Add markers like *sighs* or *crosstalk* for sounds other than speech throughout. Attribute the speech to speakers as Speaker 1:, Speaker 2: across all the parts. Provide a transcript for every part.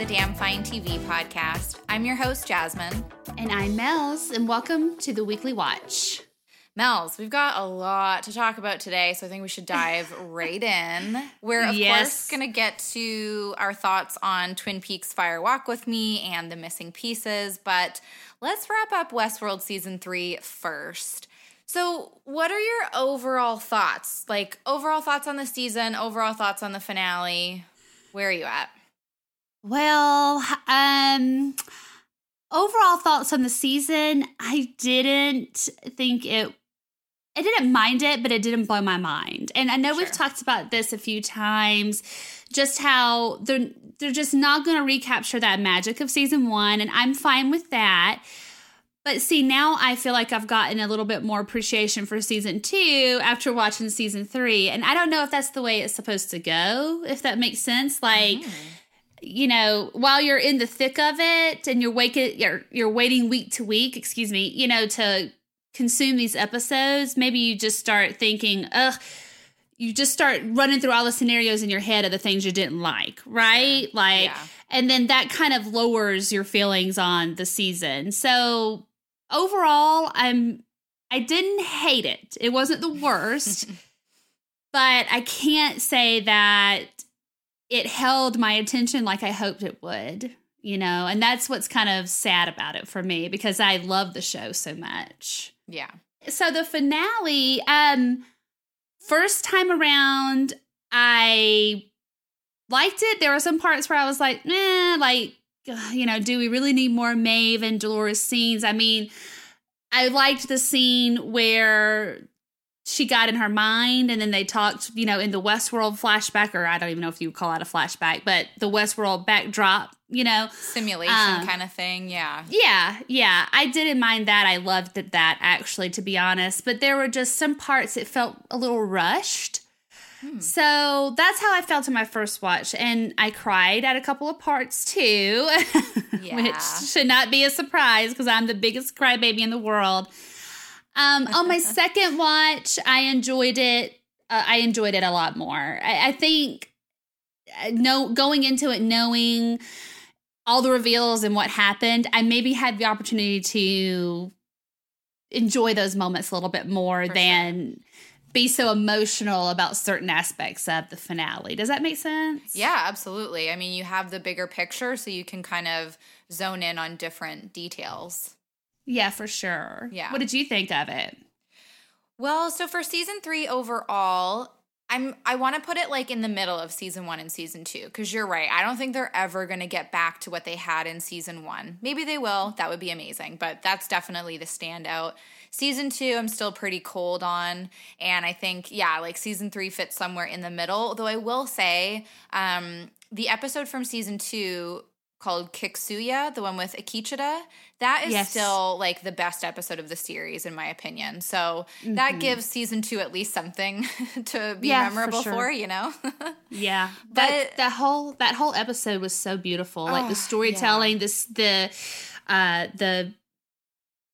Speaker 1: the Damn Fine TV podcast. I'm your host, Jasmine.
Speaker 2: And I'm Mel's, and welcome to the Weekly Watch.
Speaker 1: Mel's, we've got a lot to talk about today, so I think we should dive *laughs* right in. We're, of
Speaker 2: Yes.
Speaker 1: course, going to get to our thoughts on Twin Peaks Fire Walk with Me and the missing pieces, but let's wrap up Westworld Season 3 first. So, what are your overall thoughts? Like, overall thoughts on the season, overall thoughts on the finale? Where are you at?
Speaker 2: Well, um, overall thoughts on the season, I didn't think it. I didn't mind it, but it didn't blow my mind. And I know we've talked about this a few times, just how they're they're just not going to recapture that magic of season one, and I'm fine with that. But see, now I feel like I've gotten a little bit more appreciation for season two after watching season three. And I don't know if that's the way it's supposed to go, if that makes sense. Like, you know, while you're in the thick of it and you're waking you're you're waiting week to week, excuse me, you know, to consume these episodes, maybe you just start thinking, ugh, you just start running through all the scenarios in your head of the things you didn't like, right? Like
Speaker 1: Yeah.
Speaker 2: and then that kind of lowers your feelings on the season. So overall, I'm I didn't hate it. It wasn't the worst, *laughs* but I can't say that it held my attention like I hoped it would. You know, and that's what's kind of sad about it for me because I love the show so much.
Speaker 1: Yeah.
Speaker 2: So the finale, um, first time around, I liked it. There were some parts where I was like, eh, like, you know, do we really need more Maeve and Dolores scenes? I mean, I liked the scene where she got in her mind and then they talked, you know, in the Westworld flashback, or I don't even know if you would call it a flashback, but the Westworld backdrop, you know.
Speaker 1: Simulation
Speaker 2: Um,
Speaker 1: kind of thing. Yeah.
Speaker 2: Yeah, yeah. I didn't mind that. I loved that actually, to be honest. But there were just some parts it felt a little rushed.
Speaker 1: Hmm.
Speaker 2: So that's how I felt in my first watch. And I cried at a couple of parts too, *laughs*
Speaker 1: Yeah.
Speaker 2: which should not be a surprise because I'm the biggest crybaby in the world. Um, on my *laughs* second watch, I enjoyed it. Uh, I enjoyed it a lot more. I, I think uh, no going into it knowing all the reveals and what happened, I maybe had the opportunity to enjoy those moments a little bit more
Speaker 1: For
Speaker 2: than be so emotional about certain aspects of the finale. Does that make sense?
Speaker 1: Yeah, absolutely. I mean, you have the bigger picture, so you can kind of zone in on different details.
Speaker 2: Yeah, for sure.
Speaker 1: Yeah.
Speaker 2: What did you think of it?
Speaker 1: Well, so for season three overall, I'm I want to put it like in the middle of season one and season two because you're right. I don't think they're ever going to get back to what they had in season one. Maybe they will. That would be amazing. But that's definitely the standout. Season two, I'm still pretty cold on, and I think yeah, like season three fits somewhere in the middle. Though I will say, um, the episode from season two called Kiksuya, the one with Akecheta, that is
Speaker 2: Yes.
Speaker 1: still like the best episode of the series in my opinion. So that gives season two at least something *laughs* to be
Speaker 2: Mm-hmm. Yeah,
Speaker 1: memorable for,
Speaker 2: sure.
Speaker 1: you know? *laughs*
Speaker 2: Yeah,
Speaker 1: But-
Speaker 2: that that whole that whole episode was so beautiful. like
Speaker 1: Oh,
Speaker 2: the storytelling, this the uh the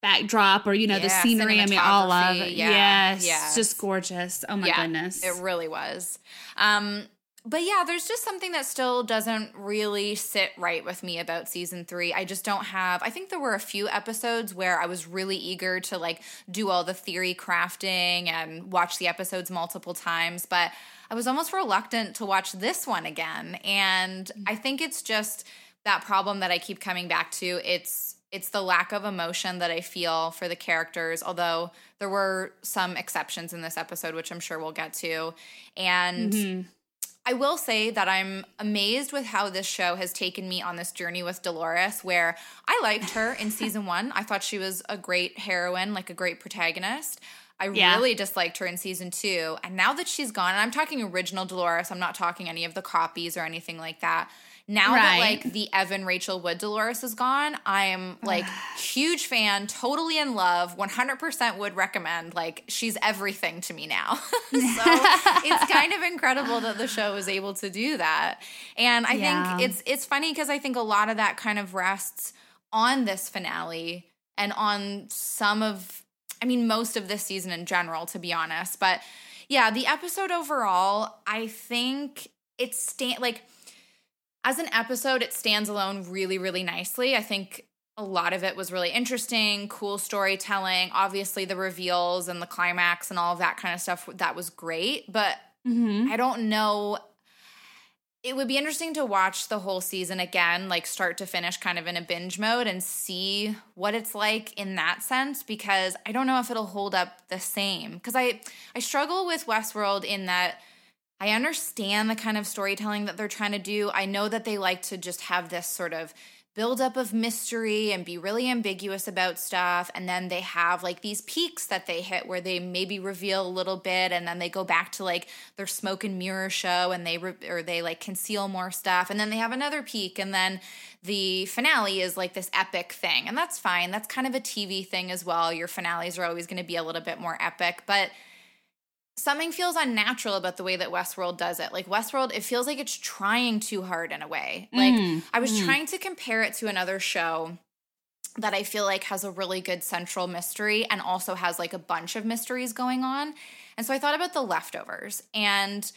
Speaker 2: backdrop or you know the scenery. I mean, all of it.
Speaker 1: yeah,
Speaker 2: yes,
Speaker 1: yeah.
Speaker 2: just gorgeous. Oh my
Speaker 1: yeah,
Speaker 2: goodness.
Speaker 1: It really was. Um, but yeah, there's just something that still doesn't really sit right with me about season three. I just don't have. I think there were a few episodes where I was really eager to like do all the theory crafting and watch the episodes multiple times, but I was almost reluctant to watch this one again. And I think it's just that problem that I keep coming back to. It's it's the lack of emotion that I feel for the characters, although there were some exceptions in this episode, which I'm sure we'll get to. And
Speaker 2: Mhm.
Speaker 1: I will say that I'm amazed with how this show has taken me on this journey with Dolores, where I liked her in *laughs* season one. I thought she was a great heroine, like a great protagonist. I
Speaker 2: Yeah.
Speaker 1: really disliked her in season two. And now that she's gone, and I'm talking original Dolores, I'm not talking any of the copies or anything like that. Now that like the Evan Rachel Wood Dolores is gone, I am like *sighs* huge fan, totally in love, 100% would recommend. Like she's everything to me now. *laughs* so *laughs* it's kind of incredible that the show was able to do that. And I
Speaker 2: Yeah.
Speaker 1: think it's it's funny because I think a lot of that kind of rests on this finale and on some of I mean most of this season in general to be honest, but yeah, the episode overall, I think it's sta- like as an episode, it stands alone really, really nicely. I think a lot of it was really interesting, cool storytelling. Obviously, the reveals and the climax and all of that kind of stuff, that was great. But
Speaker 2: Mm-hmm.
Speaker 1: I don't know. It would be interesting to watch the whole season again, like start to finish, kind of in a binge mode and see what it's like in that sense because I don't know if it'll hold up the same. Because I, I struggle with Westworld in that I understand the kind of storytelling that they're trying to do. I know that they like to just have this sort of buildup of mystery and be really ambiguous about stuff. And then they have like these peaks that they hit where they maybe reveal a little bit and then they go back to like their smoke and mirror show and they, re- or they like conceal more stuff. And then they have another peak. And then the finale is like this epic thing. And that's fine. That's kind of a TV thing as well. Your finales are always going to be a little bit more epic. But something feels unnatural about the way that Westworld does it. Like Westworld, it feels like it's trying too hard in a way. Like
Speaker 2: Mm,
Speaker 1: I was
Speaker 2: mm.
Speaker 1: trying to compare it to another show that I feel like has a really good central mystery and also has like a bunch of mysteries going on. And so I thought about The Leftovers and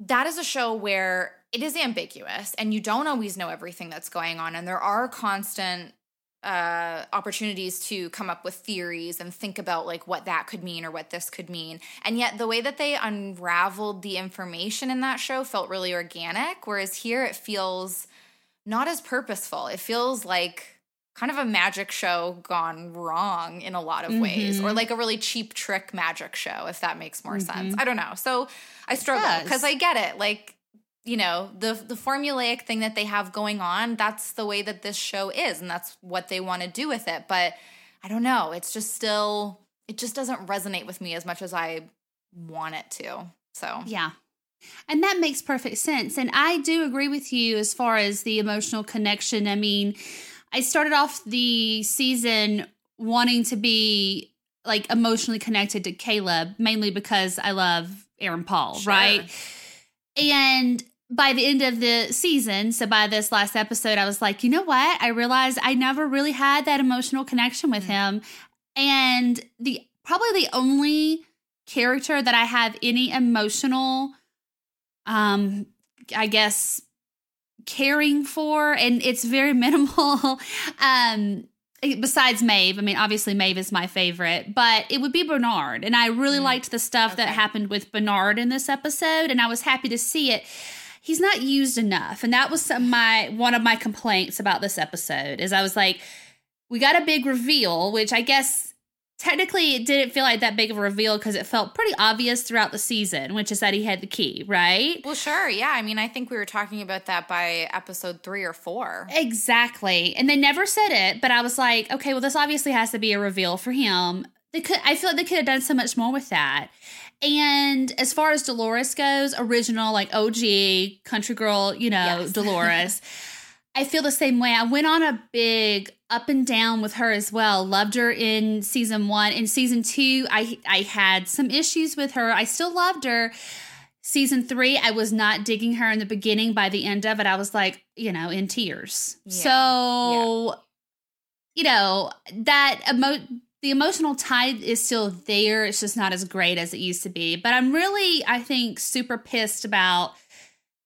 Speaker 1: that is a show where it is ambiguous and you don't always know everything that's going on and there are constant uh opportunities to come up with theories and think about like what that could mean or what this could mean. And yet the way that they unraveled the information in that show felt really organic whereas here it feels not as purposeful. It feels like kind of a magic show gone wrong in a lot of ways or
Speaker 2: Mhm.
Speaker 1: like a really cheap trick magic show if that makes more sense.
Speaker 2: Mhm.
Speaker 1: i don't know. So i struggle because i get it. Like you know the the formulaic thing that they have going on that's the way that this show is and that's what they want to do with it but i don't know it's just still it just doesn't resonate with me as much as i want it to so
Speaker 2: Yeah. And that makes perfect sense. And I do agree with you as far as the emotional connection. I mean, I started off the season wanting to be like emotionally connected to Caleb, mainly because I love Aaron Paul,
Speaker 1: Sure.
Speaker 2: right? And by the end of the season, so by this last episode, I was like, you know what? I realized I never really had that emotional connection with
Speaker 1: Mhm.
Speaker 2: him. And the probably the only character that I have any emotional um I guess caring for and it's very *laughs* minimal um besides Maeve. I mean obviously Maeve is my favorite, but it would be Bernard and I really
Speaker 1: Mm,
Speaker 2: liked the stuff that happened with Bernard in this episode and I was happy to see it. He's not used enough and that was some my one of my complaints about this episode is I was like we got a big reveal which I guess technically it didn't feel like that big of a reveal because it felt pretty obvious throughout the season, which is that he had the key, right?
Speaker 1: well sure yeah i mean i think we were talking about that by episode three or four
Speaker 2: Exactly. And they never said it, but I was like, okay, well, this obviously has to be a reveal for him. They could I feel like they could have done so much more with that. And as far as Dolores goes, original, like OG, country girl, you know,
Speaker 1: Yes. *laughs*
Speaker 2: Dolores. I feel the same way. I went on a big up and down with her as well. Loved her in season one. In season two, I I had some issues with her. I still loved her. Season three, I was not digging her in the beginning. By the end of it, I was like, you know, in tears.
Speaker 1: Yeah.
Speaker 2: So, you know, that emo the emotional tide is still there. It's just not as great as it used to be. But I'm really, I think, super pissed about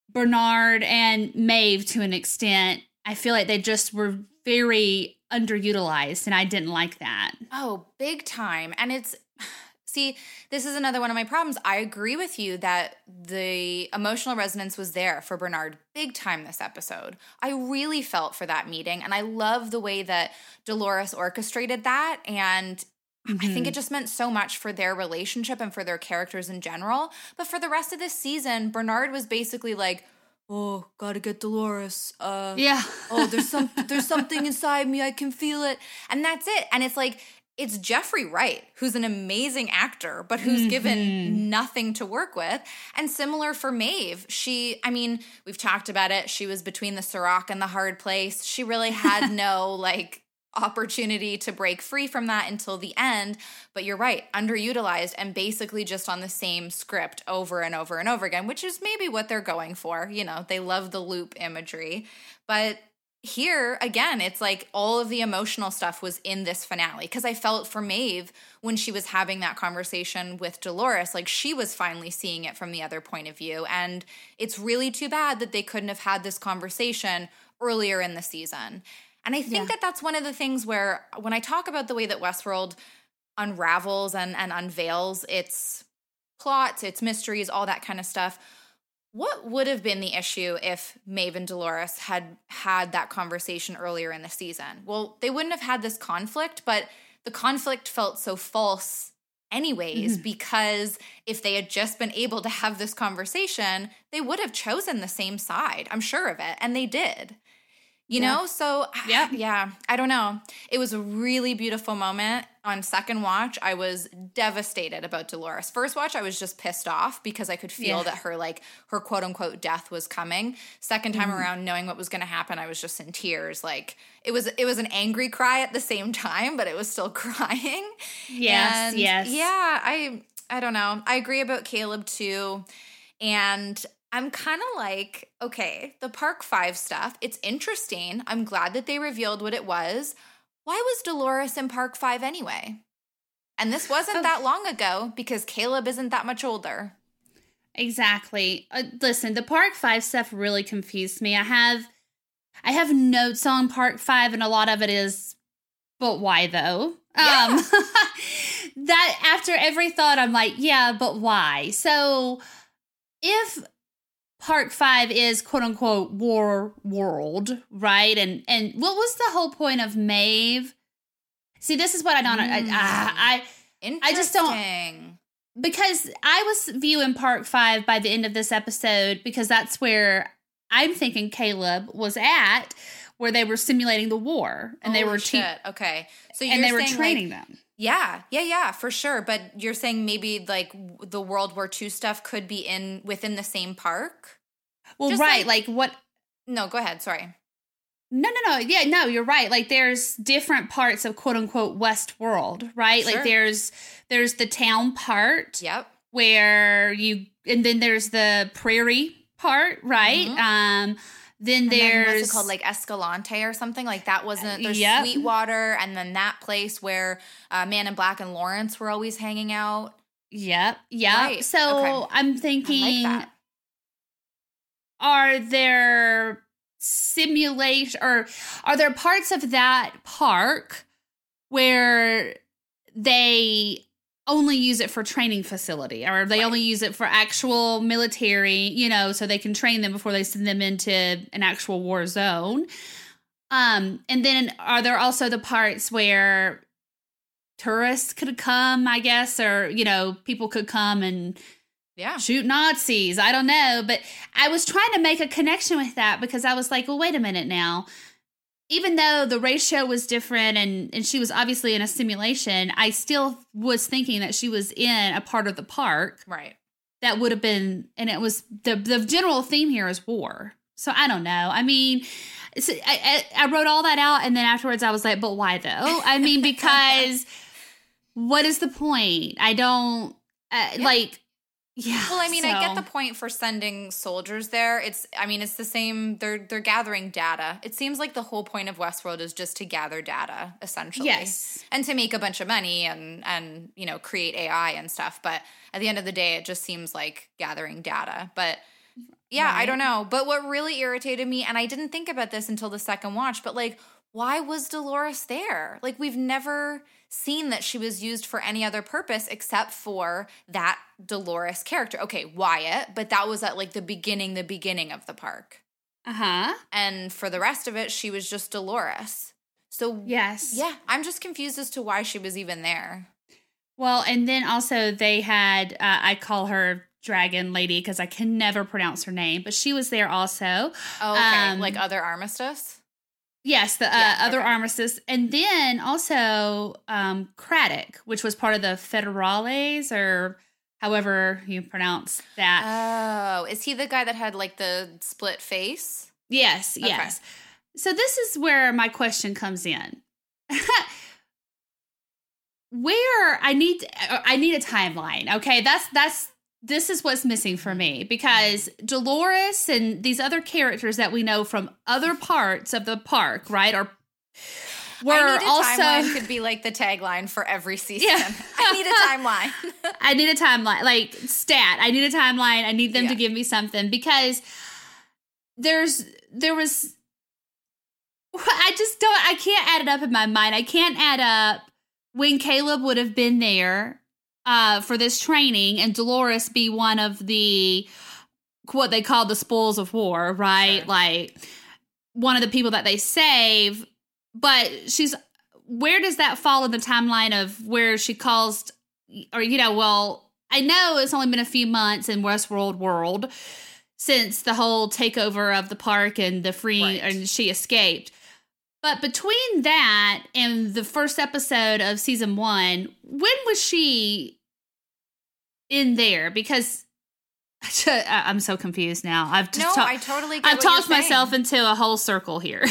Speaker 2: Bernard and Maeve to an extent. I feel like they just were very underutilized, and I didn't like that.
Speaker 1: Oh, big time. And it's *sighs* see, this is another one of my problems. I agree with you that the emotional resonance was there for Bernard big time this episode. I really felt for that meeting and I love the way that Dolores orchestrated that and I think it just meant so much for their relationship and for their characters in general. But for the rest of this season, Bernard was basically like, "Oh, got to get Dolores. Uh
Speaker 2: Yeah.
Speaker 1: oh there's some *laughs* there's something inside me i can feel it and that's it and it's like it's jeffrey wright who's an amazing actor but who's
Speaker 2: Mhm.
Speaker 1: given nothing to work with. And similar for maeve. She i mean we've talked about it. She was between the Serac and the hard place. She really had *laughs* no like opportunity to break free from that until the end. But you're right underutilized and basically just on the same script over and over and over again which is maybe what they're going for. You know they love the loop imagery. But here again, it's like all of the emotional stuff was in this finale because I felt for Maeve when she was having that conversation with Dolores, like she was finally seeing it from the other point of view. And it's really too bad that they couldn't have had this conversation earlier in the season. And I think yeah. that that's one of the things where when I talk about the way that Westworld unravels and, and unveils its plots, its mysteries, all that kind of stuff what would have been the issue if Maeve and Dolores had had that conversation earlier in the season? Well, they wouldn't have had this conflict, but the conflict felt so false anyways mm-hmm. because if they had just been able to have this conversation, they would have chosen the same side. I'm sure of it, and they did. You yeah. know, so yeah, yeah, I don't know. It was a really beautiful moment. On second watch, I was devastated about Dolores. First watch, I was just pissed off because I could feel yeah. that her like her quote unquote death was coming. Second time mm. around, knowing what was going to happen, I was just in tears. Like it was, it was an angry cry at the same time, but it was still *laughs* crying.
Speaker 2: Yes, and yes,
Speaker 1: yeah. I, I don't know. I agree about Caleb too, and I'm kind of like, okay, the Park 5 stuff, it's interesting. I'm glad that they revealed what it was. Why was Dolores in Park 5 anyway? And this wasn't oh. that long ago because Caleb isn't that much older.
Speaker 2: Exactly. Uh, listen, the Park 5 stuff really confused me. I have I have notes on Park 5 and a lot of it is but why though? Yeah. Um *laughs* that after every thought I'm like, yeah, but why? So if Park Five is quote unquote war world, right? And and what was the whole point of Maeve? See, this is what I don't. Mm. I, I I just don't because I was viewing Park Five by the end of this episode because that's where I'm thinking Caleb was at, where they were simulating the war and Holy they were
Speaker 1: te- okay.
Speaker 2: So and they were training like, them.
Speaker 1: Yeah, yeah, yeah, for sure. But you're saying maybe like the World War II stuff could be in within the same park?
Speaker 2: Well, Just right. Like, like what?
Speaker 1: No, go ahead. Sorry.
Speaker 2: No, no, no. Yeah, no, you're right. Like there's different parts of quote unquote Westworld, right? Sure. Like there's there's the town part.
Speaker 1: Yep.
Speaker 2: Where you and then there's the prairie part, right? Mm-hmm. Um then and there's then
Speaker 1: what's it called like Escalante or something like that wasn't there's yep. Sweetwater and then that place where uh, Man in Black and Lawrence were always hanging out.
Speaker 2: Yep. Yep. Right. So okay. I'm thinking like are there simulation or are there parts of that park where they only use it for training facility or they right. only use it for actual military, you know, so they can train them before they send them into an actual war zone. Um, and then are there also the parts where tourists could come, I guess, or, you know, people could come and
Speaker 1: yeah.
Speaker 2: shoot Nazis. I don't know. But I was trying to make a connection with that because I was like, well, wait a minute now. Even though the ratio was different and, and she was obviously in a simulation, I still was thinking that she was in a part of the park.
Speaker 1: Right.
Speaker 2: That would have been, and it was the the general theme here is war. So I don't know. I mean, so I, I, I wrote all that out, and then afterwards I was like, but why though? I mean, because *laughs* what is the point? I don't uh, yeah. like
Speaker 1: yeah. Well, I mean, so. I get the point for sending soldiers there. It's I mean, it's the same they're they're gathering data. It seems like the whole point of Westworld is just to gather data essentially.
Speaker 2: Yes.
Speaker 1: And to make a bunch of money and and you know, create AI and stuff, but at the end of the day it just seems like gathering data. But yeah, right. I don't know. But what really irritated me and I didn't think about this until the second watch, but like why was Dolores there? Like we've never seen that she was used for any other purpose except for that Dolores character. Okay, Wyatt, but that was at like the beginning, the beginning of the park.
Speaker 2: Uh huh.
Speaker 1: And for the rest of it, she was just Dolores. So,
Speaker 2: yes.
Speaker 1: Yeah, I'm just confused as to why she was even there.
Speaker 2: Well, and then also they had, uh, I call her Dragon Lady because I can never pronounce her name, but she was there also.
Speaker 1: Oh, okay. Um, like other armistice?
Speaker 2: Yes, the uh, yeah, other okay. armistice, and then also um, Craddock, which was part of the Federales, or however you pronounce that.
Speaker 1: Oh, is he the guy that had like the split face?
Speaker 2: Yes, okay. yes. So this is where my question comes in. *laughs* where I need I need a timeline. Okay, that's that's this is what's missing for me because Dolores and these other characters that we know from other parts of the park, right, are
Speaker 1: were I need a also timeline could be like the tagline for every season. Yeah. *laughs* I need a timeline. *laughs*
Speaker 2: I need a timeline, like stat. I need a timeline. I need them yeah. to give me something because there's there was. I just don't. I can't add it up in my mind. I can't add up when Caleb would have been there uh, for this training and Dolores be one of the what they call the spoils of war, right? Sure. Like one of the people that they save, but she's where does that fall in the timeline of where she calls or you know, well, I know it's only been a few months in Westworld world since the whole takeover of the park and the free right. and she escaped. But between that and the first episode of season one, when was she in there? Because *laughs* I'm so confused now. I've just
Speaker 1: no, ta- I totally.
Speaker 2: I've talked myself into a whole circle here.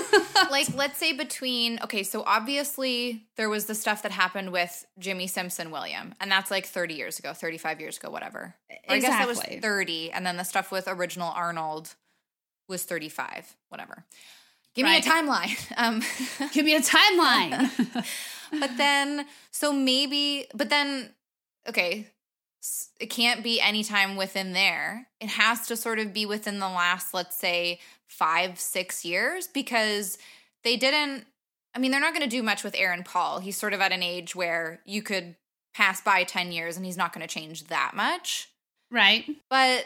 Speaker 2: *laughs*
Speaker 1: like, let's say between okay, so obviously there was the stuff that happened with Jimmy Simpson William, and that's like 30 years ago, 35 years ago, whatever. Or exactly. I guess that was 30, and then the stuff with original Arnold was 35, whatever. Give right. me a timeline. *laughs* Um, *laughs*
Speaker 2: Give me a timeline. *laughs*
Speaker 1: but then, so maybe, but then, okay, it can't be any time within there. It has to sort of be within the last, let's say, five, six years because they didn't. I mean, they're not going to do much with Aaron Paul. He's sort of at an age where you could pass by 10 years and he's not going to change that much.
Speaker 2: Right.
Speaker 1: But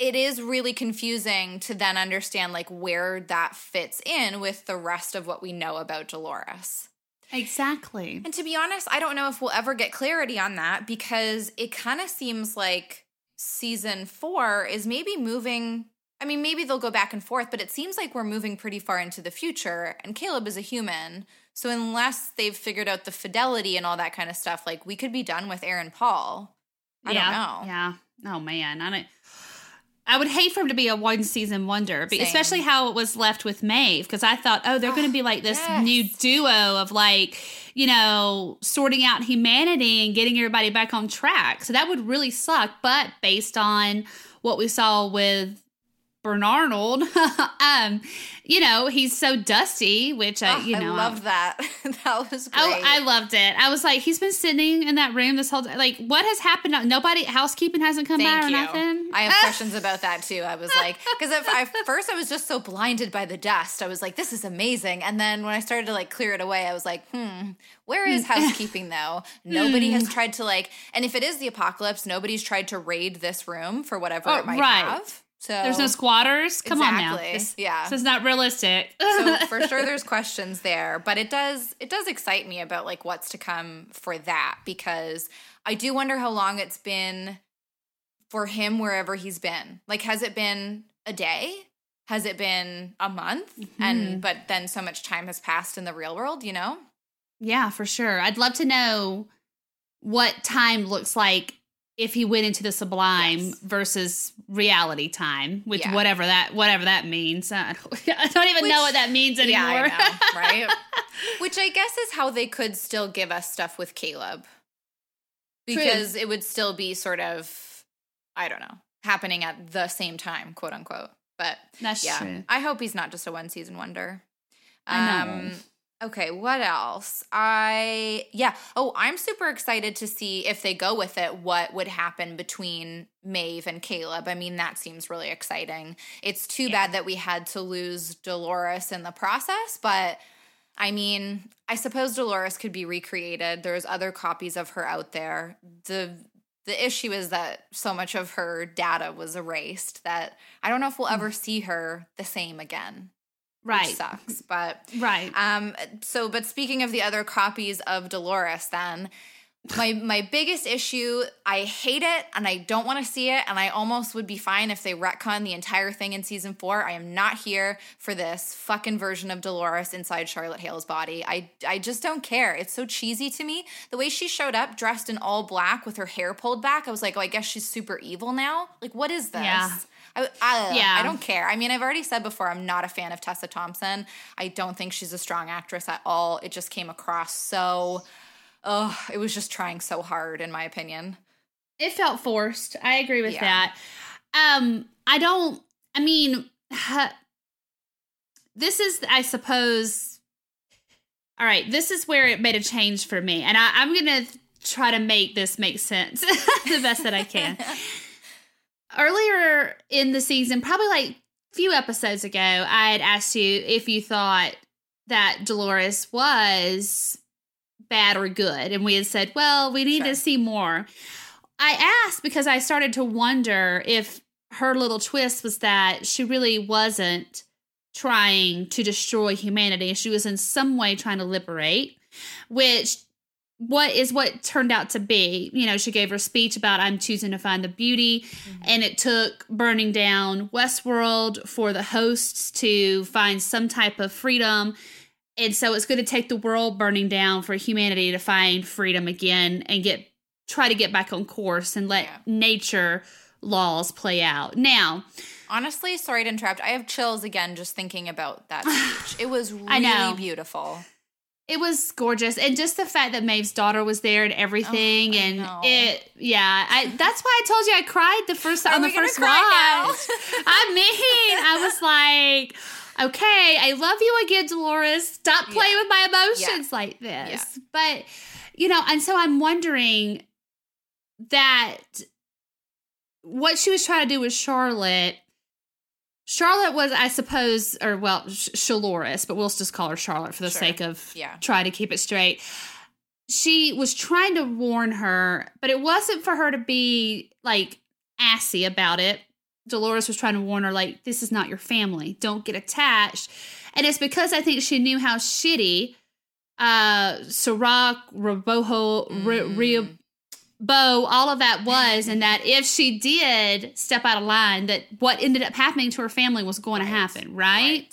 Speaker 1: it is really confusing to then understand like where that fits in with the rest of what we know about Dolores.
Speaker 2: Exactly.
Speaker 1: And to be honest, I don't know if we'll ever get clarity on that because it kind of seems like season 4 is maybe moving I mean, maybe they'll go back and forth, but it seems like we're moving pretty far into the future and Caleb is a human. So unless they've figured out the fidelity and all that kind of stuff, like we could be done with Aaron Paul. I
Speaker 2: yeah,
Speaker 1: don't know.
Speaker 2: Yeah. Oh man, I don't I would hate for him to be a one season wonder, but especially how it was left with Maeve, because I thought, oh, they're going to be oh, like this yes. new duo of like, you know, sorting out humanity and getting everybody back on track. So that would really suck. But based on what we saw with Bernarnold, *laughs* um, you know, he's so dusty, which I, oh, you know,
Speaker 1: I love that. *laughs* that was great.
Speaker 2: Oh, I loved it. I was like, he's been sitting in that room this whole time. Like, what has happened? Nobody, housekeeping hasn't come Thank by or you. nothing.
Speaker 1: I have *laughs* questions about that too. I was like, because at first I was just so blinded by the dust. I was like, this is amazing. And then when I started to like clear it away, I was like, hmm, where is housekeeping though? Nobody has hmm. tried to like, and if it is the apocalypse, nobody's tried to raid this room for whatever oh, it might right. have. So
Speaker 2: there's no squatters. Come exactly. on now.
Speaker 1: This, yeah,
Speaker 2: this is not realistic.
Speaker 1: so *laughs* for sure, there's questions there, but it does it does excite me about like what's to come for that because I do wonder how long it's been for him wherever he's been. Like, has it been a day? Has it been a month? Mm-hmm. And but then so much time has passed in the real world, you know?
Speaker 2: Yeah, for sure. I'd love to know what time looks like if he went into the sublime yes. versus reality time, which yeah. whatever that whatever that means. I don't, *laughs* I don't even which, know what that means anymore. Yeah,
Speaker 1: know, *laughs* right? which I guess is how they could still give us stuff with Caleb. Because True. it would still be sort of I don't know, happening at the same time, quote unquote. But
Speaker 2: That's yeah, true.
Speaker 1: I hope he's not just a one season wonder.
Speaker 2: I know. Um,
Speaker 1: Okay, what else? I yeah. Oh, I'm super excited to see if they go with it what would happen between Maeve and Caleb. I mean, that seems really exciting. It's too yeah. bad that we had to lose Dolores in the process, but I mean, I suppose Dolores could be recreated. There's other copies of her out there. The the issue is that so much of her data was erased that I don't know if we'll ever mm. see her the same again
Speaker 2: right.
Speaker 1: sucks but
Speaker 2: right.
Speaker 1: um so but speaking of the other copies of dolores then my my biggest issue i hate it and i don't want to see it and i almost would be fine if they retcon the entire thing in season four. I am not here for this fucking version of dolores inside charlotte hale's body. I i just don't care. It's so cheesy to me. The way she showed up dressed in all black with her hair pulled back i was like oh i guess she's super evil now? Like what is this?
Speaker 2: Yeah
Speaker 1: I, I, yeah. I don't care. I mean, I've already said before, I'm not a fan of Tessa Thompson. I don't think she's a strong actress at all. It just came across so, oh, it was just trying so hard, in my opinion.
Speaker 2: It felt forced. I agree with
Speaker 1: Yeah.
Speaker 2: that. Um, I don't. I mean, this is, I suppose. All right, this is where it made a change for me, and I, I'm gonna try to make this make sense *laughs* the best that I can. *laughs* Earlier in the season, probably like a few episodes ago, I had asked you if you thought that Dolores was bad or good, and we had said, "Well, we need
Speaker 1: Sure.
Speaker 2: to see more." I asked because I started to wonder if her little twist was that she really wasn't trying to destroy humanity. She was in some way trying to liberate, which what is what turned out to be. You know, she gave her speech about I'm choosing to find the beauty, mm-hmm. and it took burning down Westworld for the hosts to find some type of freedom. And so it's going to take the world burning down for humanity to find freedom again and get try to get back on course and let
Speaker 1: Yeah.
Speaker 2: nature laws play out. Now,
Speaker 1: Honestly, sorry to interrupt. I have chills again just thinking about that *sighs* speech. It was really
Speaker 2: I know.
Speaker 1: beautiful.
Speaker 2: It was gorgeous and just the fact that Maeve's daughter was there and everything
Speaker 1: Oh,
Speaker 2: and
Speaker 1: know.
Speaker 2: it yeah, I that's why I told you I cried the first
Speaker 1: Are
Speaker 2: on the first watch. I mean, I was *laughs* like okay, I love you again, Dolores. Stop playing
Speaker 1: Yeah.
Speaker 2: with my emotions
Speaker 1: Yeah.
Speaker 2: like this. But you know, and so I'm wondering that what she was trying to do with Charlotte. Charlotte was, I suppose, or well, Sh- Shaloris, but we'll just call her Charlotte for the
Speaker 1: Sure.
Speaker 2: sake of
Speaker 1: Yeah.
Speaker 2: trying to keep it straight. She was trying to warn her, but it wasn't for her to be like assy about it. Dolores was trying to warn her, like, this is not your family. Don't get attached. And it's because I think she knew how shitty uh Serac, Raboho,
Speaker 1: Mm.
Speaker 2: Bo, all of that was, and that if she did step out of line, that what ended up happening to her family was going to happen, right?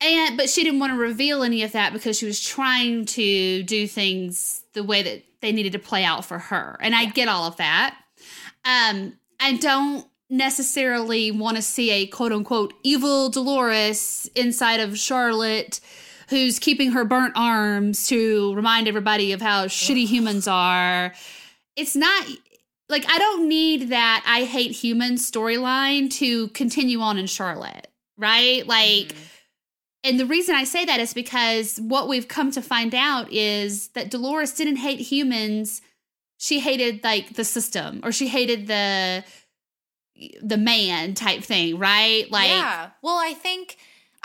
Speaker 2: And but she didn't want to reveal any of that because she was trying to do things the way that they needed to play out for her. And I get all of that. Um, I don't necessarily want to see a quote unquote evil Dolores inside of Charlotte who's keeping her burnt arms to remind everybody of how shitty humans are. It's not like I don't need that I hate humans storyline to continue on in Charlotte, right? Like
Speaker 1: Mhm.
Speaker 2: and the reason I say that is because what we've come to find out is that Dolores didn't hate humans. She hated like the system or she hated the the man type thing, right? Like
Speaker 1: yeah. Well, I think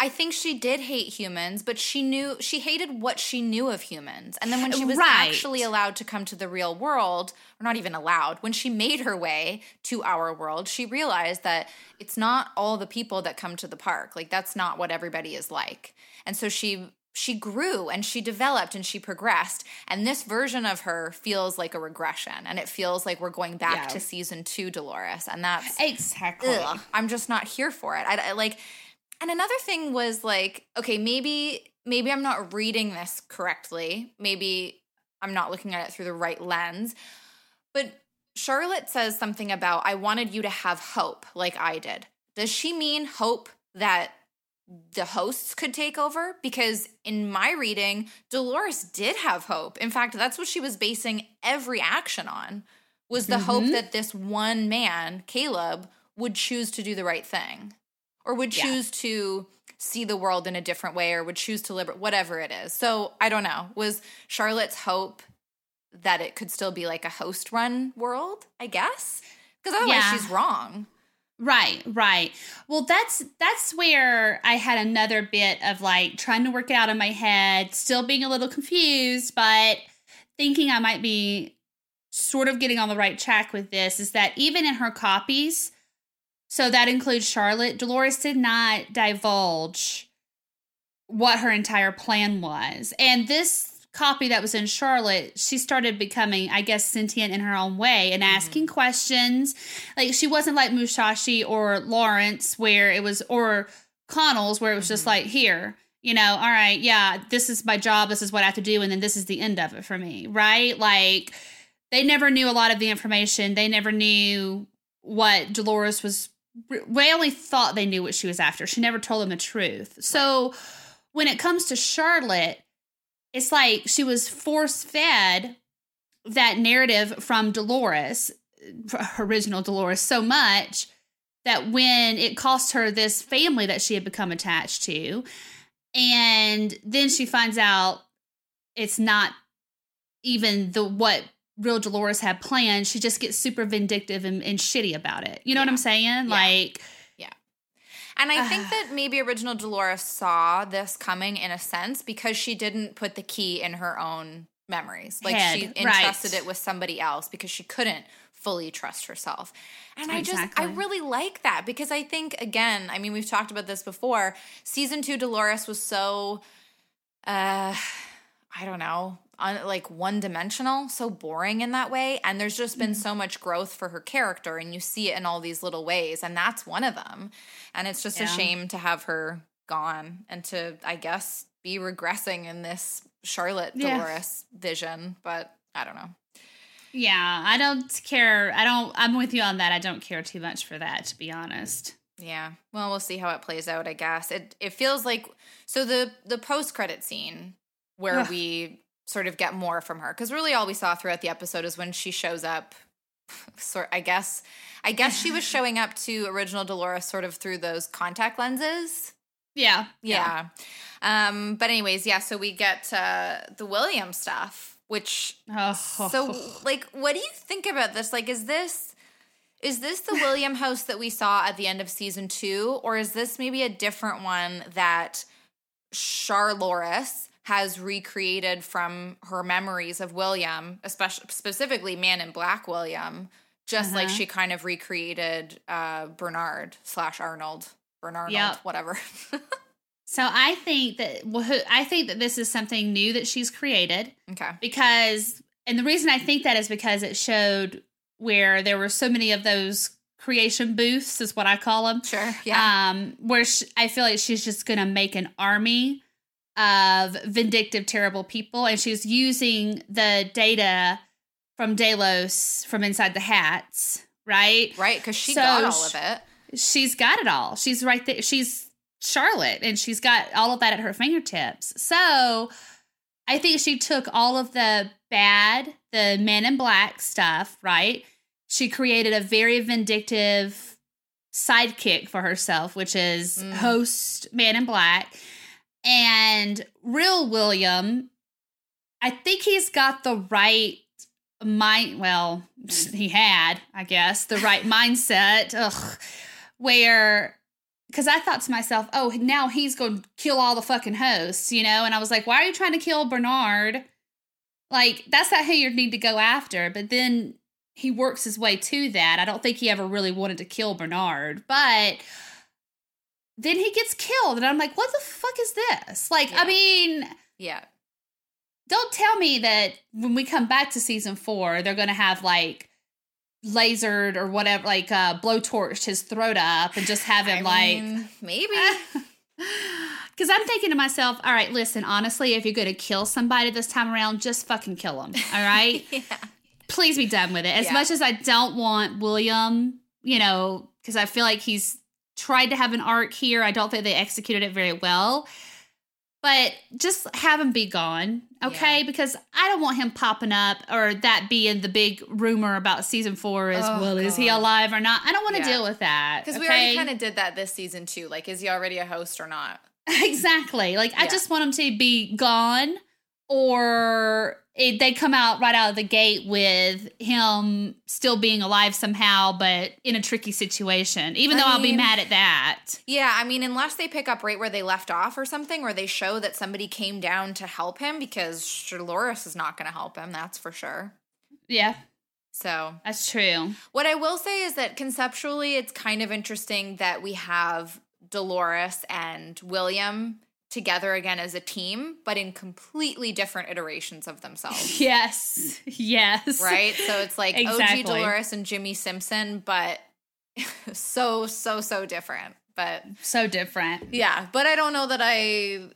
Speaker 1: I think she did hate humans, but she knew she hated what she knew of humans. And then when she was
Speaker 2: Right.
Speaker 1: actually allowed to come to the real world, or not even allowed, when she made her way to our world, she realized that it's not all the people that come to the park. Like that's not what everybody is like. And so she she grew and she developed and she progressed. And this version of her feels like a regression. And it feels like we're going back
Speaker 2: Yeah.
Speaker 1: to season two Dolores. And that's
Speaker 2: exactly.
Speaker 1: ugh, I'm just not here for it. I, I like, and another thing was like, okay, maybe maybe I'm not reading this correctly. Maybe I'm not looking at it through the right lens. But Charlotte says something about I wanted you to have hope, like I did. Does she mean hope that the hosts could take over? Because in my reading, Dolores did have hope. In fact, that's what she was basing every action on. Was the hope
Speaker 2: Mhm.
Speaker 1: that this one man, Caleb, would choose to do the right thing or would
Speaker 2: Yeah.
Speaker 1: choose to see the world in a different way or would choose to liberate whatever it is. So, I don't know. Was Charlotte's hope that it could still be like a host run world, I guess? Because otherwise
Speaker 2: Yeah.
Speaker 1: she's wrong.
Speaker 2: Right, right. Well, that's that's where I had another bit of like trying to work it out in my head, still being a little confused, but thinking I might be sort of getting on the right track with this is that even in her copies, so that includes Charlotte, Dolores did not divulge what her entire plan was. And this copy that was in Charlotte, she started becoming, I guess, sentient in her own way and asking questions. Like she wasn't like Musashi or Lawrence, where it was, or Connells, where it was just
Speaker 1: Mhm.
Speaker 2: like, here, you know, all right, yeah, this is my job, this is what I have to do, and then this is the end of it for me, right? Like they never knew a lot of the information. They never knew what Dolores was. They only thought they knew what she was after. She never told them the truth. So when it comes to Charlotte, it's like she was force fed that narrative from Dolores. original Dolores so much that when it cost her this family that she had become attached to, and then she finds out it's not even the what real Dolores had planned, she just gets super vindictive and, and shitty about it. You know
Speaker 1: Yeah.
Speaker 2: what I'm saying?
Speaker 1: Yeah.
Speaker 2: Like, yeah.
Speaker 1: And I think *sighs* that maybe original Dolores saw this coming in a sense because she didn't put the key in her own memories. Like she
Speaker 2: Head, right.
Speaker 1: entrusted it with somebody else because she couldn't fully trust herself. And I just I really like that because I think again, I mean we've talked about this before. Season 2 Dolores was so uh I don't know, un, like one dimensional, so boring in that way. And there's just been mm-hmm. so much growth for her character, and you see it in all these little ways, and that's one of them. And it's just
Speaker 2: Yeah.
Speaker 1: a shame to have her gone and to, I guess, be regressing in this Charlotte
Speaker 2: Yeah.
Speaker 1: Dolores vision. But I don't know.
Speaker 2: yeah, I don't care. I don't, I'm with you on that. I don't care too much for that, to be honest.
Speaker 1: Yeah. Well, we'll see how it plays out, I guess. It it feels like so the the post credit scene where
Speaker 2: Ugh.
Speaker 1: we sort of get more from her cuz really all we saw throughout the episode is when she shows up sort I guess I guess she was *laughs* showing up to original Dolores sort of through those contact lenses.
Speaker 2: Yeah.
Speaker 1: Yeah. Um but anyways, yeah, so we get uh the William stuff, which
Speaker 2: Oh,
Speaker 1: so like what do you think about this? Like is this is this the William *laughs* house that we saw at the end of season 2 or is this maybe a different one that Charloris has recreated from her memories of William, especially specifically Man in Black William, just like
Speaker 2: Uh-huh.
Speaker 1: she kind of recreated uh Bernard slash Arnold. Bernard,
Speaker 2: Yep.
Speaker 1: whatever. *laughs*
Speaker 2: so I think that well, I think that this is something new that she's created
Speaker 1: okay.
Speaker 2: because, and the reason I think that is because it showed where there were so many of those creation booths, is what I call them.
Speaker 1: Sure. Yeah.
Speaker 2: Um, where sh I feel like she's just gonna make an army of vindictive, terrible people, and she's using the data from Delos from inside the hats, right?
Speaker 1: right, cuz she
Speaker 2: so
Speaker 1: got all of it.
Speaker 2: She's got it all. She's right there. She's Charlotte, and she's got all of that at her fingertips. So I think she took all of the bad, the men in black stuff, right? She created a very vindictive sidekick for herself, which is
Speaker 1: Mm.
Speaker 2: host man in black. And real William, I think he's got the right mind. Well, *laughs* he had, I guess, the right mindset. Ugh, where because I thought to myself, oh, now he's going to kill all the fucking hosts, you know? And I was like, why are you trying to kill Bernard? Like, that's not who you need to go after. But then he works his way to that. I don't think he ever really wanted to kill Bernard. But then he gets killed. And I'm like, what the fuck is this? Like,
Speaker 1: Yeah.
Speaker 2: I mean,
Speaker 1: Yeah.
Speaker 2: don't tell me that when we come back to season four, they're going to have like lasered or whatever, like uh, blowtorched his throat up and just have him
Speaker 1: I
Speaker 2: like.
Speaker 1: mean, maybe. *laughs*
Speaker 2: Because I'm thinking to myself, all right, listen, honestly, if you're going to kill somebody this time around, just fucking kill him. All right? *laughs*
Speaker 1: yeah.
Speaker 2: Please be done with it. As
Speaker 1: Yeah.
Speaker 2: much as I don't want William, you know, because I feel like he's tried to have an arc here, I don't think they executed it very well. But just have him be gone, okay?
Speaker 1: Yeah.
Speaker 2: Because I don't want him popping up or that being the big rumor about season four is,
Speaker 1: Oh,
Speaker 2: well, is he alive or not? I don't want to
Speaker 1: Yeah.
Speaker 2: deal with that.
Speaker 1: Because
Speaker 2: okay?
Speaker 1: we already kind of did that this season too. Like, is he already a host or not? *laughs*
Speaker 2: exactly. Like I just want him to be gone, or it, they come out right out of the gate with him still being alive somehow, but in a tricky situation. Even
Speaker 1: I
Speaker 2: though I'll be mad at that.
Speaker 1: Yeah, I mean, unless they pick up right where they left off or something, or they show that somebody came down to help him, because Dolores is not going to help him, that's for sure.
Speaker 2: Yeah,
Speaker 1: So,
Speaker 2: that's true.
Speaker 1: what I will say is that conceptually, it's kind of interesting that we have Dolores and William together again as a team, but in completely different iterations of themselves. *laughs*
Speaker 2: Yes, yes.
Speaker 1: right? So it's like
Speaker 2: Exactly.
Speaker 1: OG Dolores and Jimmy Simpson, but *laughs* so, so, so different. But
Speaker 2: So different.
Speaker 1: yeah, but I don't know that I,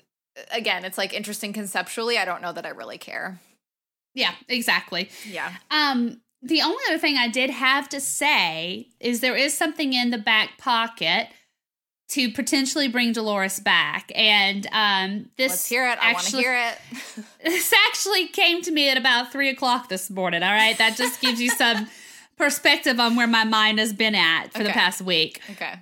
Speaker 1: again, it's like interesting conceptually. I don't know that I really care.
Speaker 2: Yeah, exactly.
Speaker 1: Yeah.
Speaker 2: Um, the only other thing I did have to say is there is something in the back pocket to potentially bring Dolores back, and um, this
Speaker 1: Let's hear it. I want to hear it. *laughs*
Speaker 2: This actually came to me at about three o'clock this morning. All right, that just gives you *laughs* some perspective on where my mind has been at for the past week.
Speaker 1: Okay.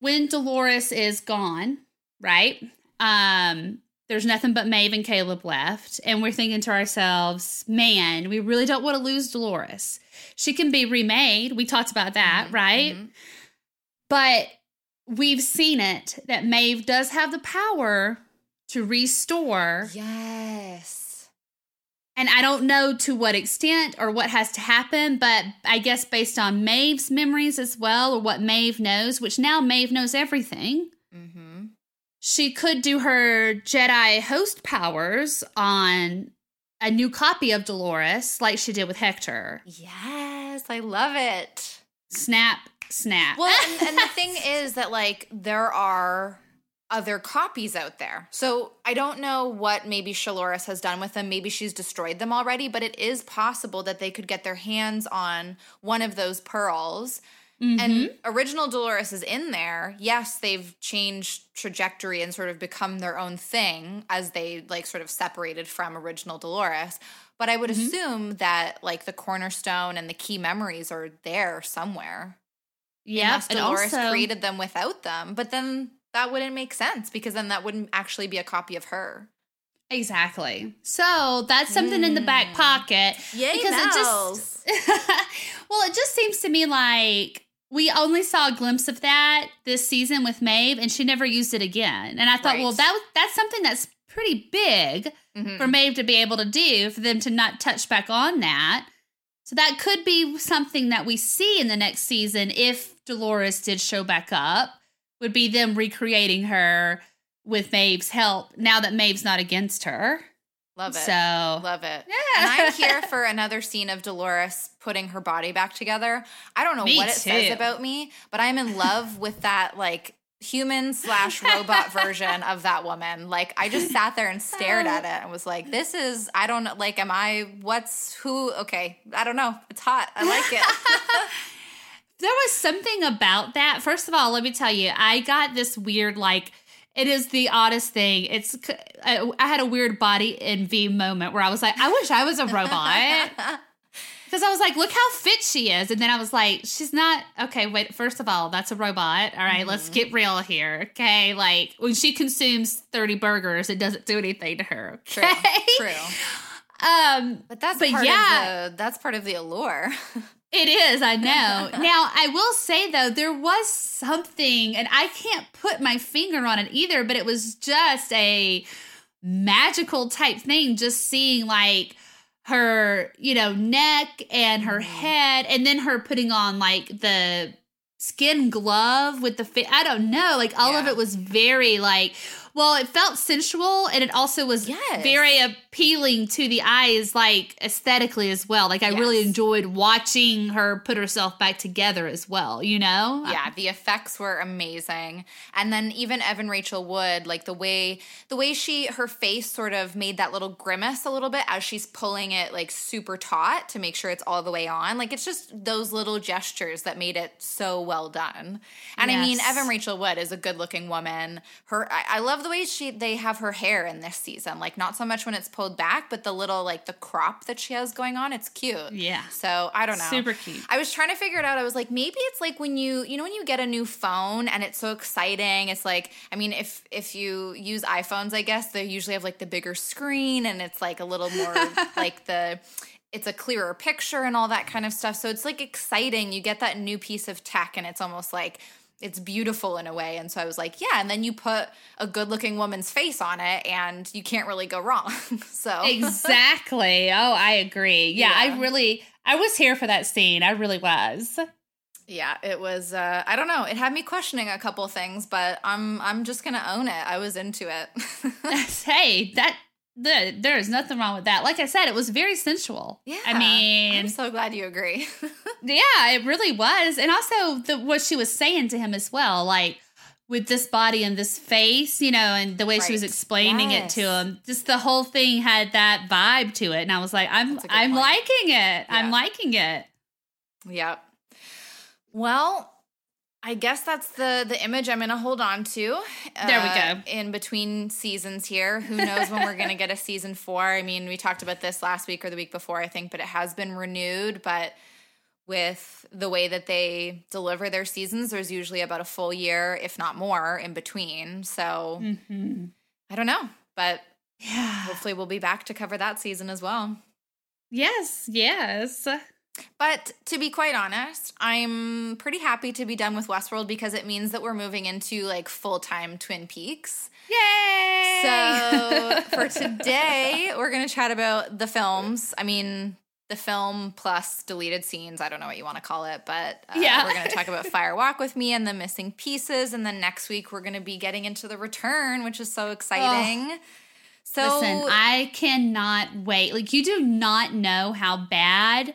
Speaker 2: When Dolores is gone, right? Um, there's nothing but Maeve and Caleb left, and we're thinking to ourselves, man, we really don't want to lose Dolores. She can be remade. We talked about that,
Speaker 1: Mhm,
Speaker 2: right?
Speaker 1: mhm.
Speaker 2: But we've seen it that Maeve does have the power to restore.
Speaker 1: Yes.
Speaker 2: And I don't know to what extent or what has to happen, but I guess based on Maeve's memories as well, or what Maeve knows, which now Maeve knows everything,
Speaker 1: Mm-hmm.
Speaker 2: she could do her Jedi host powers on a new copy of Dolores, like she did with Hector.
Speaker 1: Yes, I love it.
Speaker 2: Snap, snap.
Speaker 1: Well, and, and the *laughs* thing is that like there are other copies out there. So I don't know what maybe Shaloris has done with them. Maybe she's destroyed them already, but it is possible that they could get their hands on one of those pearls.
Speaker 2: Mhm.
Speaker 1: And original Dolores is in there. Yes, they've changed trajectory and sort of become their own thing as they like sort of separated from original Dolores. But I would
Speaker 2: Mhm.
Speaker 1: assume that like the cornerstone and the key memories are there somewhere.
Speaker 2: Yeah, and
Speaker 1: Dolores
Speaker 2: also,
Speaker 1: created them without them. But then that wouldn't make sense because then that wouldn't actually be a copy of her.
Speaker 2: Exactly. So that's something in the back
Speaker 1: Mm.
Speaker 2: pocket.
Speaker 1: Yeah,
Speaker 2: Because it just- *laughs* well, it just seems to me like we only saw a glimpse of that this season with Maeve, and she never used it again. And I thought,
Speaker 1: Right.
Speaker 2: well, that was- that's something that's pretty big
Speaker 1: Mhm.
Speaker 2: for Maeve to be able to do, for them to not touch back on that. So that could be something that we see in the next season if Dolores did show back up. Would be them recreating her with Maeve's help now that Maeve's not against her.
Speaker 1: Love it.
Speaker 2: So
Speaker 1: Love it. Yeah. And I'm here *laughs* for another scene of Dolores putting her body back together. I don't know
Speaker 2: Me
Speaker 1: what it says about me, but I'm in love with that like human slash robot version of that woman. Like I just sat there and stared at it and was like, this is I don't know like am I what's who okay, I don't know. It's hot. I like it. *laughs*
Speaker 2: there was something about that. First of all, let me tell you, I got this weird like it is the oddest thing. It's I, I had a weird body envy moment where I was like, I wish I was a robot. *laughs* Because I was like, look how fit she is. And then I was like, she's not. Okay, wait. First of all, that's a robot. All right, let's get real here. Okay. Like when she consumes 30 burgers, it doesn't do anything to her.
Speaker 1: True.
Speaker 2: Okay.
Speaker 1: True. *laughs*
Speaker 2: Um,
Speaker 1: But that's
Speaker 2: But
Speaker 1: part
Speaker 2: yeah.
Speaker 1: of the that's part of the allure. *laughs*
Speaker 2: it is, I know. *laughs* now, I will say though, there was something, and I can't put my finger on it either, but it was just a magical type thing, just seeing like her, you know, neck and her
Speaker 1: Mhm.
Speaker 2: head, and then her putting on like the skin glove with the fit. I don't know. Like all of it was very like, well, it felt sensual and it also was
Speaker 1: Yes.
Speaker 2: very appealing to the eyes, like aesthetically as well. Like I really enjoyed watching her put herself back together as well, you know?
Speaker 1: yeah the effects were amazing and then even evan rachel wood like the way the way she her face sort of made that little grimace a little bit as she's pulling it like super taut to make sure it's all the way on like it's just those little gestures that made it so well done and i mean evan rachel wood is a good looking woman her I, I love the way she they have her hair in this season like not so much when it's pulled back but the little like the crop that she has going on it's cute
Speaker 2: Yeah.
Speaker 1: so i don't know
Speaker 2: Super cute.
Speaker 1: I was trying to figure it out. I was like, maybe it's like when you, you know, when you get a new phone and it's so exciting. It's like, I mean, if if you use iPhones, I guess they usually have like the bigger screen and it's like a little more *laughs* like the it's a clearer picture and all that kind of stuff. So it's like exciting. You get that new piece of tech and it's almost like it's beautiful in a way. And so I was like, yeah, and then you put a good-looking woman's face on it and you can't really go wrong. *laughs* so
Speaker 2: Exactly. Oh, I agree. Yeah,
Speaker 1: Yeah.
Speaker 2: I really I was here for that scene. I really was.
Speaker 1: Yeah, it was. Uh, I don't know. It had me questioning a couple things, but I'm I'm just gonna own it. I was into it. *laughs* *laughs*
Speaker 2: hey, that the, there is nothing wrong with that. Like I said, it was very sensual.
Speaker 1: yeah,
Speaker 2: I mean,
Speaker 1: I'm so glad you agree. *laughs*
Speaker 2: yeah, it really was. And also the what she was saying to him as well, like with this body and this face, you know, and the way she was
Speaker 1: Right.
Speaker 2: explaining it to him, just the whole thing had that vibe to it. And I was like, I'm
Speaker 1: That's a good
Speaker 2: I'm
Speaker 1: point.
Speaker 2: liking it. I'm liking it.
Speaker 1: yep. Well, I guess that's the the image I'm gonna hold on to.
Speaker 2: There we
Speaker 1: uh,
Speaker 2: go.
Speaker 1: In between seasons here, who knows when we're gonna *laughs* get a season four? I mean, we talked about this last week or the week before, I think, but it has been renewed. But with the way that they deliver their seasons. There's usually about a full year, if not more, in between. So
Speaker 2: Mm-hmm.
Speaker 1: I don't know, but
Speaker 2: Yeah.
Speaker 1: hopefully we'll be back to cover that season as well.
Speaker 2: Yes. Yes.
Speaker 1: But to be quite honest, I'm pretty happy to be done with Westworld because it means that we're moving into like full time Twin Peaks.
Speaker 2: Yay!
Speaker 1: So *laughs* for today, we're going to chat about the films. I mean, the film plus deleted scenes. I don't know what you want to call it, but uh,
Speaker 2: Yeah.
Speaker 1: we're going to talk about Fire Walk with Me and the missing pieces. And then next week, we're going to be getting into the return, which is so exciting. So,
Speaker 2: Listen, I cannot wait. Like you do not know how bad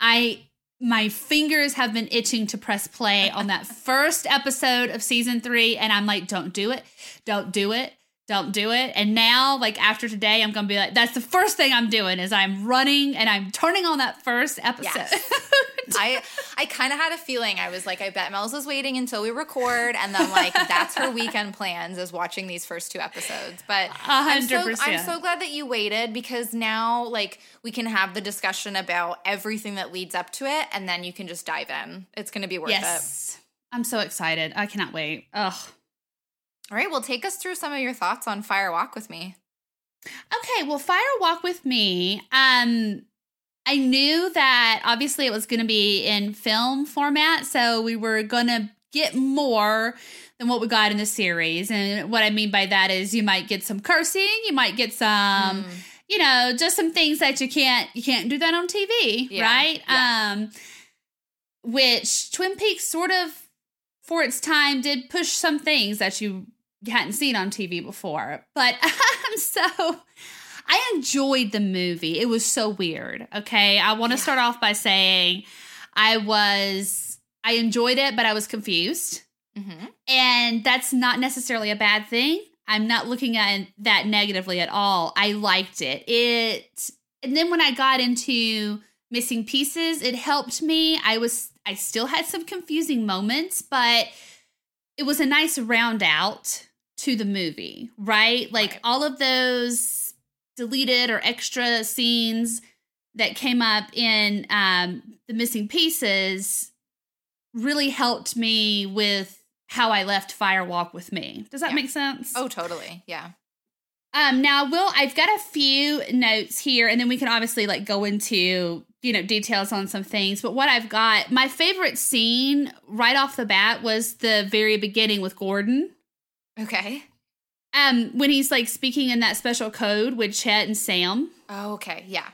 Speaker 2: I my fingers have been itching to press play on that *laughs* first episode of season 3 and I'm like don't do it. Don't do it. Don't do it. And now like after today I'm going to be like that's the first thing I'm doing is I'm running and I'm turning on that first episode.
Speaker 1: Yes. *laughs* *laughs* I I kind of had a feeling. I was like, I bet Mel's is waiting until we record, and then like that's her weekend plans is watching these first two episodes. But I'm so, I'm so glad that you waited because now like we can have the discussion about everything that leads up to it, and then you can just dive in. It's going to be worth it.
Speaker 2: yes. I'm so excited. I cannot wait. Ugh.
Speaker 1: All right, well, take us through some of your thoughts on Fire Walk with Me.
Speaker 2: Okay, well, Fire Walk with Me. Um, I knew that obviously it was going to be in film format, so we were going to get more than what we got in the series. And what I mean by that is you might get some cursing, you might get some,
Speaker 1: Mm.
Speaker 2: you know, just some things that you can't you can't do that on TV,
Speaker 1: Yeah,
Speaker 2: right?
Speaker 1: yeah.
Speaker 2: Um which Twin Peaks sort of for its time did push some things that you hadn't seen on TV before. But *laughs* um, so I enjoyed the movie. It was so weird. Okay. I want to
Speaker 1: Yeah.
Speaker 2: start off by saying I was, I enjoyed it, but I was confused.
Speaker 1: hmm
Speaker 2: And that's not necessarily a bad thing. I'm not looking at that negatively at all. I liked it. It, and then when I got into missing pieces, it helped me. I was, I still had some confusing moments, but it was a nice round out to the movie, right? Like
Speaker 1: Right.
Speaker 2: all of those deleted or extra scenes that came up in um, the missing pieces really helped me with how I left Fire Walk with me. Does that
Speaker 1: Yeah.
Speaker 2: make sense?
Speaker 1: Oh, totally. Yeah.
Speaker 2: Um, now, Will, I've got a few notes here, and then we can obviously like go into you know details on some things. But what I've got, my favorite scene right off the bat was the very beginning with Gordon.
Speaker 1: Okay.
Speaker 2: Um, when he's like speaking in that special code with Chet and Sam,
Speaker 1: Oh, okay. Yeah.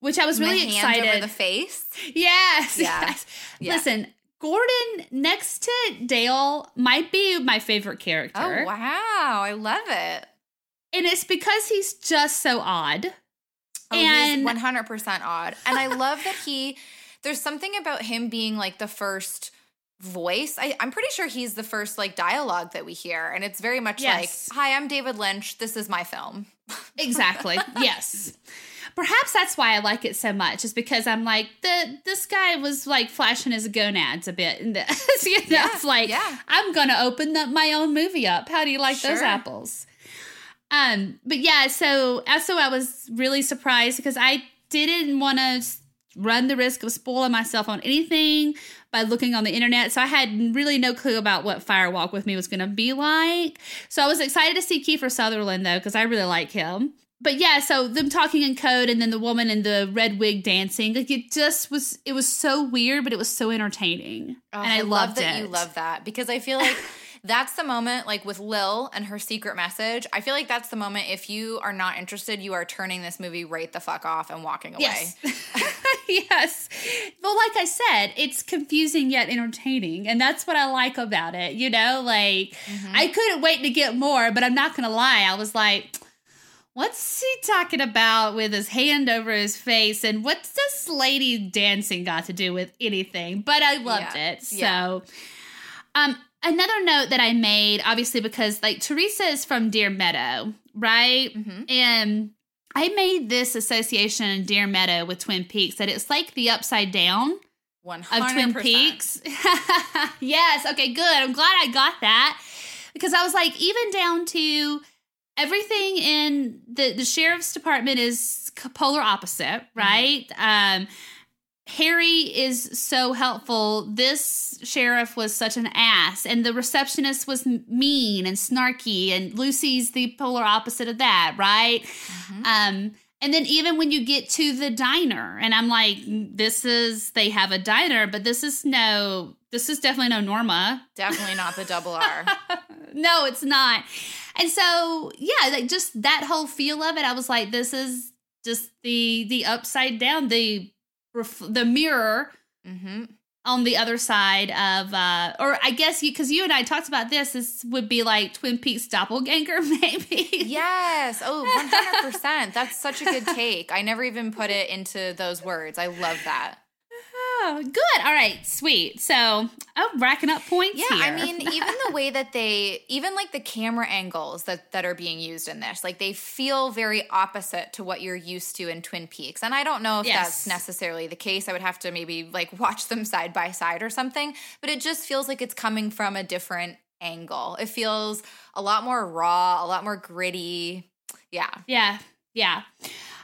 Speaker 2: which I was really excited.
Speaker 1: over the face.
Speaker 2: Yes.
Speaker 1: Yeah.
Speaker 2: Yes.
Speaker 1: Yeah.
Speaker 2: Listen, Gordon next to Dale might be my favorite character.
Speaker 1: Oh, wow. I love it.
Speaker 2: And it's because he's just so odd.
Speaker 1: Oh,
Speaker 2: And-
Speaker 1: he's 100% odd. And I love that he, there's something about him being like the first voice. I, I'm pretty sure he's the first like dialogue that we hear. And it's very much
Speaker 2: Yes.
Speaker 1: like, hi, I'm David Lynch. This is my film. *laughs*
Speaker 2: Exactly. yes. Perhaps that's why I like it so much, is because I'm like, the this guy was like flashing his gonads a bit. And this, *laughs* you know,
Speaker 1: Yeah,
Speaker 2: it's like,
Speaker 1: yeah.
Speaker 2: I'm gonna open up my own movie up. How do you like those apples? Um, but yeah, so also I was really surprised because I didn't want to run the risk of spoiling myself on anything by looking on the internet. So I had really no clue about what Fire Walk with Me was going to be like. So I was excited to see Kiefer Sutherland though, because I really like him. But yeah, so them talking in code and then the woman in the red wig dancing, like it just was, it was so weird, but it was so entertaining.
Speaker 1: Oh,
Speaker 2: and I,
Speaker 1: love
Speaker 2: loved
Speaker 1: that
Speaker 2: it.
Speaker 1: you love that because I feel like *laughs* that's the moment, like with Lil and her secret message. I feel like that's the moment. If you are not interested, you are turning this movie right the fuck off and walking away.
Speaker 2: Yes. *laughs* yes. Well, like I said, it's confusing yet entertaining. And that's what I like about it. You know, like
Speaker 1: Mm-hmm.
Speaker 2: I couldn't wait to get more, but I'm not going to lie. I was like, what's he talking about with his hand over his face? And what's this lady dancing got to do with anything? But I loved
Speaker 1: Yeah.
Speaker 2: it. So,
Speaker 1: Yeah.
Speaker 2: um, another note that I made, obviously, because like Teresa is from Deer Meadow, right?
Speaker 1: Mhm.
Speaker 2: And I made this association in Deer Meadow with Twin Peaks that it's like the upside down
Speaker 1: One
Speaker 2: of Twin Peaks. *laughs* yes. Okay, good. I'm glad I got that because I was like, even down to everything in the, the sheriff's department is polar opposite, right? Um, Harry is so helpful. This sheriff was such an ass, and the receptionist was mean and snarky, and Lucy's the polar opposite of that, right? Mm-hmm. Um, and then even when you get to the diner, and I'm like, this is they have a diner, but this is no, this is definitely no Norma.
Speaker 1: Definitely not the double R. *laughs*
Speaker 2: no, it's not. And so yeah, like just that whole feel of it, I was like, this is just the the upside down, the the mirror mm-hmm. on the other side of, uh, or I guess you, because you and I talked about this, this would be like Twin Peaks doppelganger, *laughs* maybe.
Speaker 1: Yes. Oh, *laughs* 100%. That's such a good take. I never even put it into those words. I love that.
Speaker 2: Oh, good. All right, sweet. So I'm racking up points.
Speaker 1: Yeah,
Speaker 2: here.
Speaker 1: I mean, *laughs* even the way that they, even like the camera angles that that are being used in this, like they feel very opposite to what you're used to in Twin Peaks. And I don't know if yes. that's necessarily the case. I would have to maybe like watch them side by side or something. But it just feels like it's coming from a different angle. It feels a lot more raw, a lot more gritty. Yeah.
Speaker 2: Yeah. Yeah.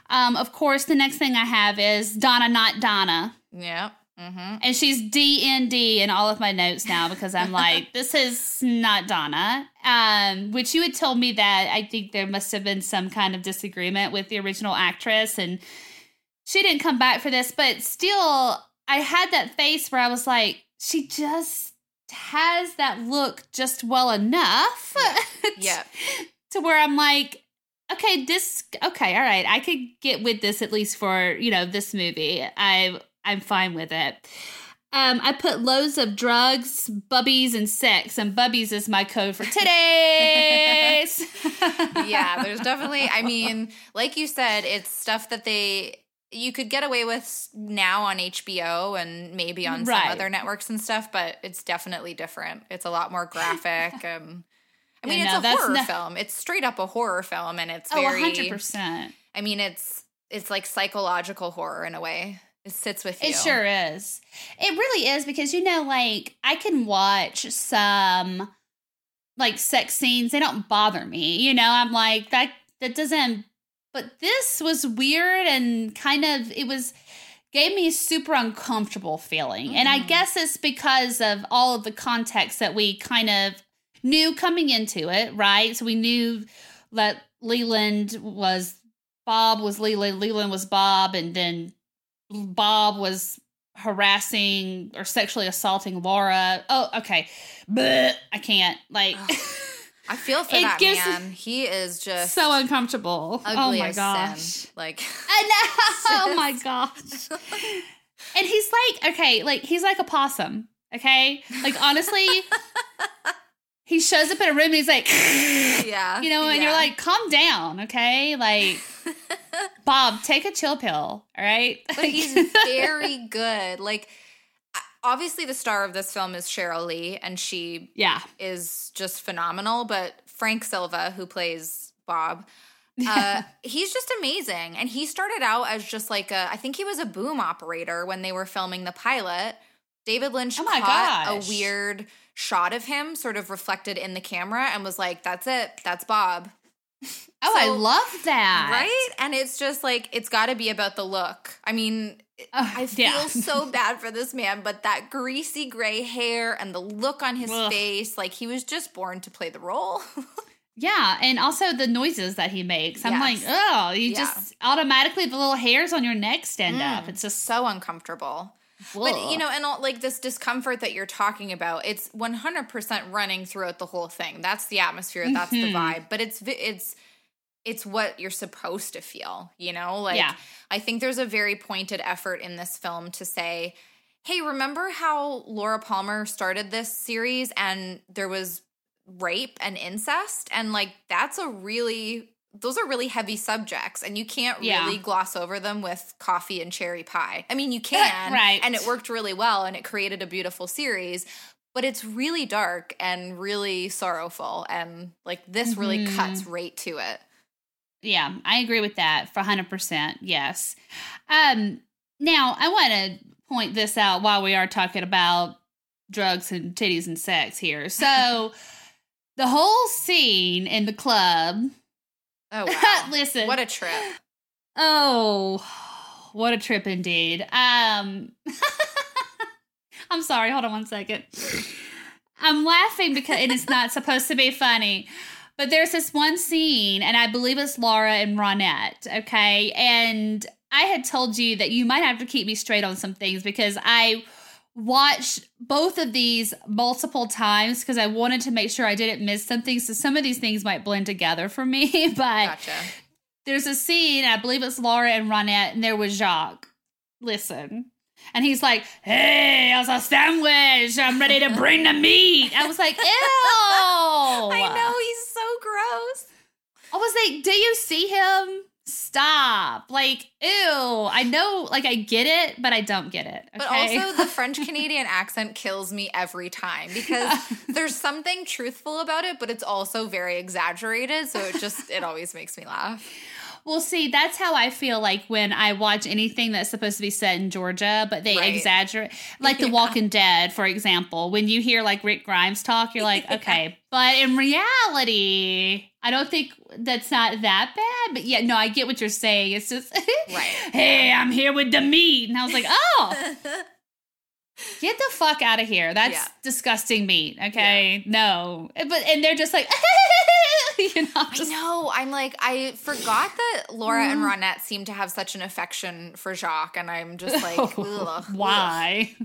Speaker 2: Um, of course, the next thing I have is Donna, not Donna.
Speaker 1: Yeah. Mm-hmm.
Speaker 2: And she's DND in all of my notes now because I'm like, *laughs* this is not Donna. Um, which you had told me that I think there must have been some kind of disagreement with the original actress, and she didn't come back for this. But still, I had that face where I was like, she just has that look just well enough.
Speaker 1: yeah. *laughs*
Speaker 2: to where I'm like, okay, this okay, all right, I could get with this at least for you know this movie. I I'm fine with it. Um, I put loads of drugs, bubbies, and sex, and bubbies is my code for today's. *laughs* *laughs*
Speaker 1: yeah, there's definitely. I mean, like you said, it's stuff that they you could get away with now on HBO and maybe on right. some other networks and stuff, but it's definitely different. It's a lot more graphic. *laughs* Um, I mean, yeah, it's no, a horror film. It's straight up a horror film, and it's very.
Speaker 2: Oh, 100%.
Speaker 1: I mean, it's it's like psychological horror in a way. It sits with you.
Speaker 2: It sure is. It really is because you know, like I can watch some like sex scenes. They don't bother me. You know, I'm like that. That doesn't. But this was weird and kind of. It was gave me a super uncomfortable feeling, mm-hmm. and I mm-hmm. guess it's because of all of the context that we kind of knew coming into it, right? So we knew that Leland was Bob was Leland, Leland was Bob, and then Bob was harassing or sexually assaulting Laura. Oh, okay. But I can't. Like
Speaker 1: I feel for *laughs* that man. He is just
Speaker 2: so uncomfortable. oh my gosh. Sin.
Speaker 1: Like
Speaker 2: I know. *laughs* oh my gosh. *laughs* and he's like, okay, like he's like a possum. Okay? Like honestly, he shows up in a room and he's like, *laughs*
Speaker 1: yeah,
Speaker 2: you know, and
Speaker 1: yeah.
Speaker 2: you're like, calm down, okay? Like, *laughs* Bob, take a chill pill, all right?
Speaker 1: But he's very good. Like, obviously, the star of this film is Sheryl Lee, and she,
Speaker 2: yeah,
Speaker 1: is just phenomenal. But Frank Silva, who plays Bob, *laughs* uh, he's just amazing. And he started out as just like a, I think he was a boom operator when they were filming the pilot. David Lynch oh caught gosh. a weird shot of him sort of reflected in the camera and was like, that's it. That's Bob. *laughs*
Speaker 2: Oh, so, I love that.
Speaker 1: Right? And it's just like, it's got to be about the look. I mean, uh, I *laughs* feel yeah. so bad for this man, but that greasy gray hair and the look on his Ugh. face, like he was just born to play the role. *laughs*
Speaker 2: yeah, and also the noises that he makes. I'm yes. like, oh, you yeah. just automatically the little hairs on your neck stand mm, up. It's just
Speaker 1: so uncomfortable. But you know, and all, like this discomfort that you're talking about, it's 100% running throughout the whole thing. That's the atmosphere, that's mm-hmm. the vibe. But it's it's it's what you're supposed to feel, you know? Like yeah. I think there's a very pointed effort in this film to say, "Hey, remember how Laura Palmer started this series and there was rape and incest and like that's a really those are really heavy subjects and you can't yeah. really gloss over them with coffee and cherry pie. I mean, you *laughs* can,
Speaker 2: right.
Speaker 1: and it worked really well and it created a beautiful series, but it's really dark and really sorrowful and like this mm-hmm. really cuts right to it.
Speaker 2: Yeah, I agree with that for 100%. Yes. Um now, I want to point this out while we are talking about drugs and titties and sex here. So, *laughs* the whole scene in the club
Speaker 1: Oh, *laughs* wow.
Speaker 2: listen.
Speaker 1: What a trip.
Speaker 2: Oh, what a trip indeed. Um, *laughs* I'm sorry. Hold on one second. I'm laughing because it's not *laughs* supposed to be funny. But there's this one scene, and I believe it's Laura and Ronette, okay? And I had told you that you might have to keep me straight on some things because I watched both of these multiple times because I wanted to make sure I didn't miss something. So some of these things might blend together for me. *laughs* But
Speaker 1: Gotcha.
Speaker 2: there's a scene, I believe it's Laura and Ronette, and there was Jacques. Listen. And he's like, hey, how's a sandwich? I'm ready to bring the meat. I was like, *laughs* ew.
Speaker 1: I know he's so gross.
Speaker 2: I was like, do you see him? Stop. Like, ew. I know, like, I get it, but I don't get it.
Speaker 1: But also, the French *laughs* Canadian accent kills me every time because there's something truthful about it, but it's also very exaggerated. So it just, it always makes me laugh.
Speaker 2: Well, see, that's how I feel like when I watch anything that's supposed to be set in Georgia, but they
Speaker 1: Right.
Speaker 2: exaggerate. Like The *laughs* Walking Dead, for example. When you hear like Rick Grimes talk, you're like, *laughs* okay. But in reality, I don't think that's not that bad. But yeah, no, I get what you're saying. It's just, *laughs*
Speaker 1: Right.
Speaker 2: hey, I'm here with the meat. And I was like, oh, *laughs* get the fuck out of here. That's
Speaker 1: Yeah.
Speaker 2: disgusting meat. Okay. No. But, and they're just like, *laughs* you know,
Speaker 1: I know. I'm like, I forgot that Laura and
Speaker 2: Mm-hmm.
Speaker 1: Ronette seem to have such an affection for Jacques, and I'm just *laughs* like, ugh, ugh.
Speaker 2: why?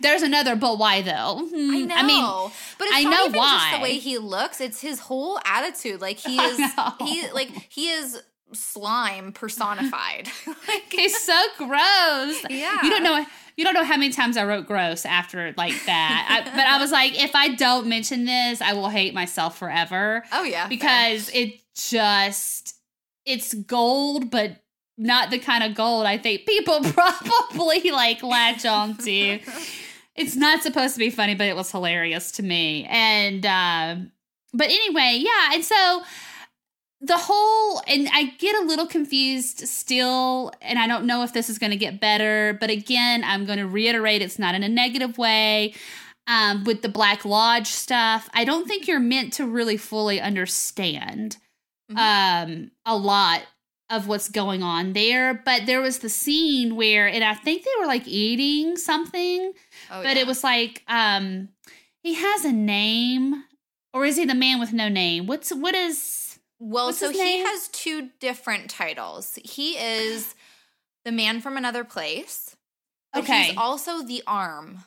Speaker 2: There's another, but why though? Hmm,
Speaker 1: I know.
Speaker 2: I mean,
Speaker 1: but it's
Speaker 2: I
Speaker 1: not
Speaker 2: know
Speaker 1: just
Speaker 2: why.
Speaker 1: the way he looks; it's his whole attitude. Like he is, he like he is slime personified. *laughs* like,
Speaker 2: it's so gross.
Speaker 1: Yeah.
Speaker 2: you don't know. You don't know how many times I wrote gross after like that. I, but I was like, if I don't mention this, I will hate myself forever
Speaker 1: oh yeah, fair.
Speaker 2: because it just it's gold, but not the kind of gold I think people *laughs* probably like latch onto. it's not supposed to be funny, but it was hilarious to me. And um, but anyway, yeah, and so the whole and I get a little confused still, and I don't know if this is going to get better. But again, I'm going to reiterate, it's not in a negative way. Um, with the Black Lodge stuff, I don't think you're meant to really fully understand
Speaker 1: Mhm.
Speaker 2: um, a lot of what's going on there. But there was the scene where, and I think they were like eating something,
Speaker 1: oh,
Speaker 2: but
Speaker 1: yeah.
Speaker 2: it was like um, he has a name, or is he the man with no name? What's what is?
Speaker 1: Well,
Speaker 2: What's
Speaker 1: so he has two different titles. He is the man from another place. But
Speaker 2: Okay.
Speaker 1: he's also the arm.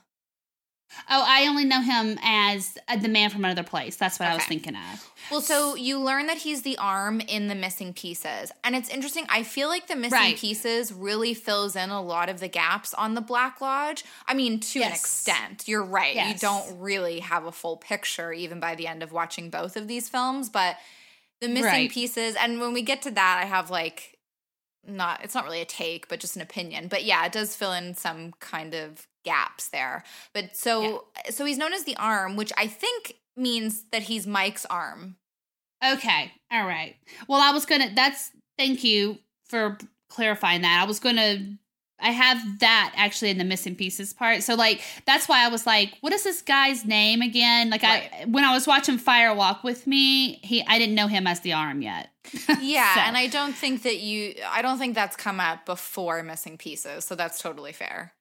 Speaker 2: Oh, I only know him as uh, the man from another place. That's what I was thinking of.
Speaker 1: Well, so you learn that he's the arm in the missing pieces. And it's interesting. I feel like the missing
Speaker 2: Right.
Speaker 1: pieces really fills in a lot of the gaps on the Black Lodge. I mean, to an extent. You're right. You don't really have a full picture even by the end of watching both of these films, but the missing
Speaker 2: Right.
Speaker 1: pieces and when we get to that, I have like not it's not really a take, but just an opinion. But yeah, it does fill in some kind of gaps there. But so so he's known as the arm, which I think means that he's Mike's arm.
Speaker 2: Okay. All right. Well, I was gonna. That's thank you for clarifying that. I was gonna. I have that actually in the missing pieces part. So like that's why I was like, what is this guy's name again? Like I when I was watching Fire Walk with me, he I didn't know him as the arm yet. *laughs*
Speaker 1: Yeah,
Speaker 2: So-
Speaker 1: and I don't think that you I don't think that's come up before missing pieces, so that's totally fair.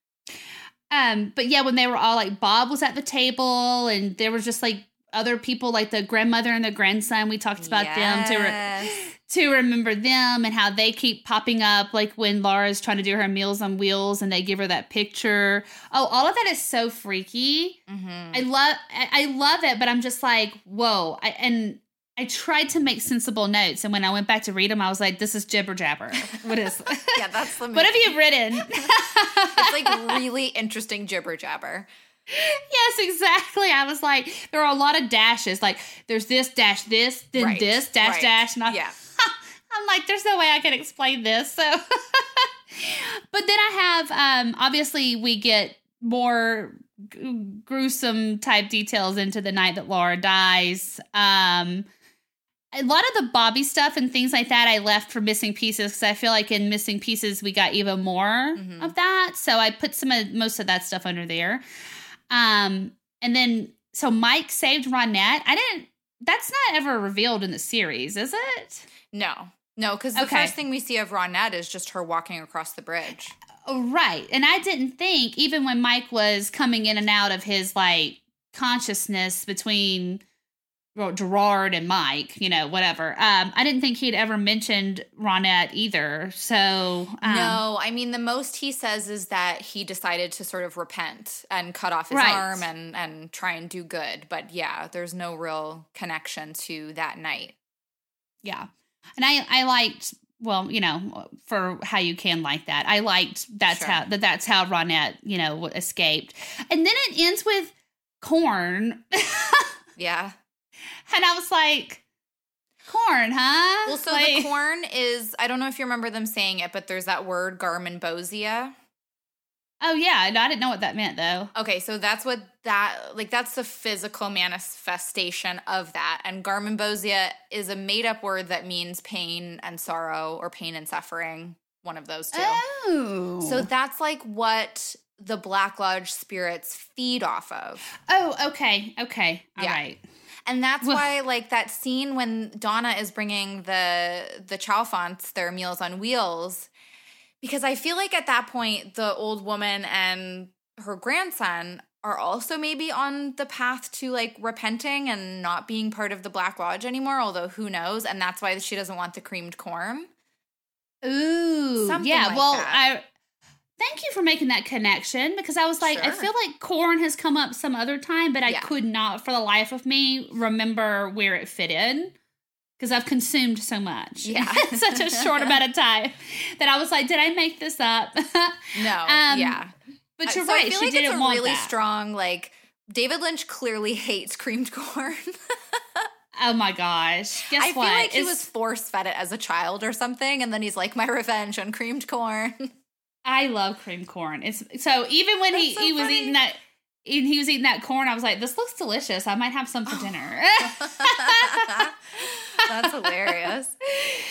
Speaker 2: Um, but yeah, when they were all like Bob was at the table and there was just like other people like the grandmother and the grandson. We talked about them to re-
Speaker 1: Yes.
Speaker 2: To remember them and how they keep popping up like when Laura's trying to do her meals on wheels and they give her that picture. Oh, all of that is so freaky.
Speaker 1: Mhm.
Speaker 2: I love I I love it, but I'm just like, whoa. I, and I tried to make sensible notes and when I went back to read them, I was like, this is jibber jabber. What is *laughs*
Speaker 1: Yeah, that's the *laughs*
Speaker 2: What have you written? *laughs*
Speaker 1: It's like really interesting jibber jabber.
Speaker 2: Yes, exactly. I was like, there are a lot of dashes. Like, there's this dash, this, then
Speaker 1: Right,
Speaker 2: this dash,
Speaker 1: right.
Speaker 2: dash, and I,
Speaker 1: Yeah. *laughs*
Speaker 2: I'm like, there's no way I can explain this. So, *laughs* but then I have, um, obviously, we get more g- gruesome type details into the night that Laura dies. Um, a lot of the Bobby stuff and things like that I left for missing pieces because I feel like in missing pieces we got even more
Speaker 1: Mhm.
Speaker 2: of that. So I put some of most of that stuff under there. Um, and then so Mike saved Ronette. I didn't. That's not ever revealed in the series, is it?
Speaker 1: No. No, because the
Speaker 2: Okay.
Speaker 1: first thing we see of Ronette is just her walking across the bridge.
Speaker 2: Oh, right. And I didn't think, even when Mike was coming in and out of his like consciousness between well, Gerard and Mike, you know, whatever. Um, I didn't think he'd ever mentioned Ronette either. So um,
Speaker 1: no, I mean the most he says is that he decided to sort of repent and cut off his
Speaker 2: Right.
Speaker 1: arm and and try and do good. But yeah, there's no real connection to that night.
Speaker 2: yeah. And I I liked well, you know, for how you can like that. I liked that's
Speaker 1: Sure.
Speaker 2: how that that's how Ronette, you know, escaped. And then it ends with corn. *laughs*
Speaker 1: Yeah.
Speaker 2: And I was like, corn, huh?
Speaker 1: Well, so
Speaker 2: Like-
Speaker 1: the corn is I don't know if you remember them saying it, but there's that word garmonbozia.
Speaker 2: Oh yeah, no, I didn't know what that meant though.
Speaker 1: Okay, so that's what that like that's the physical manifestation of that. And garmonbozia is a made up word that means pain and sorrow or pain and suffering, one of those two.
Speaker 2: Oh,
Speaker 1: So that's like what the Black Lodge spirits feed off of.
Speaker 2: oh, okay, okay, all
Speaker 1: Yeah.
Speaker 2: right.
Speaker 1: And that's
Speaker 2: Well-
Speaker 1: why like that scene when Donna is bringing the the Chalfonts their meals on wheels because I feel like at that point the old woman and her grandson are also maybe on the path to like repenting and not being part of the Black Lodge anymore, although who knows? And that's why she doesn't want the creamed corn.
Speaker 2: Ooh,
Speaker 1: Something
Speaker 2: yeah.
Speaker 1: like
Speaker 2: well,
Speaker 1: that.
Speaker 2: I thank you for making that connection because I was like, I feel like corn has come up some other time, but I
Speaker 1: Yeah.
Speaker 2: could not, for the life of me, remember where it fit in. Because I've consumed so much
Speaker 1: Yeah. *laughs*
Speaker 2: in such a short *laughs* amount of time that I was like, did I make this up? *laughs*
Speaker 1: No,
Speaker 2: Um,
Speaker 1: yeah.
Speaker 2: but you're
Speaker 1: So
Speaker 2: right.
Speaker 1: I feel
Speaker 2: she
Speaker 1: like
Speaker 2: didn't
Speaker 1: it's a
Speaker 2: want
Speaker 1: really
Speaker 2: that.
Speaker 1: strong like David Lynch clearly hates creamed corn.
Speaker 2: Oh my gosh! Guess
Speaker 1: I feel
Speaker 2: what?
Speaker 1: like he was force fed it as a child or something, and then he's like, "My revenge on creamed corn."
Speaker 2: I love cream corn. It's so even when he
Speaker 1: so
Speaker 2: he was eating that. and He was eating that corn. I was like, "This looks delicious. I might have some for dinner." *laughs*
Speaker 1: That's hilarious.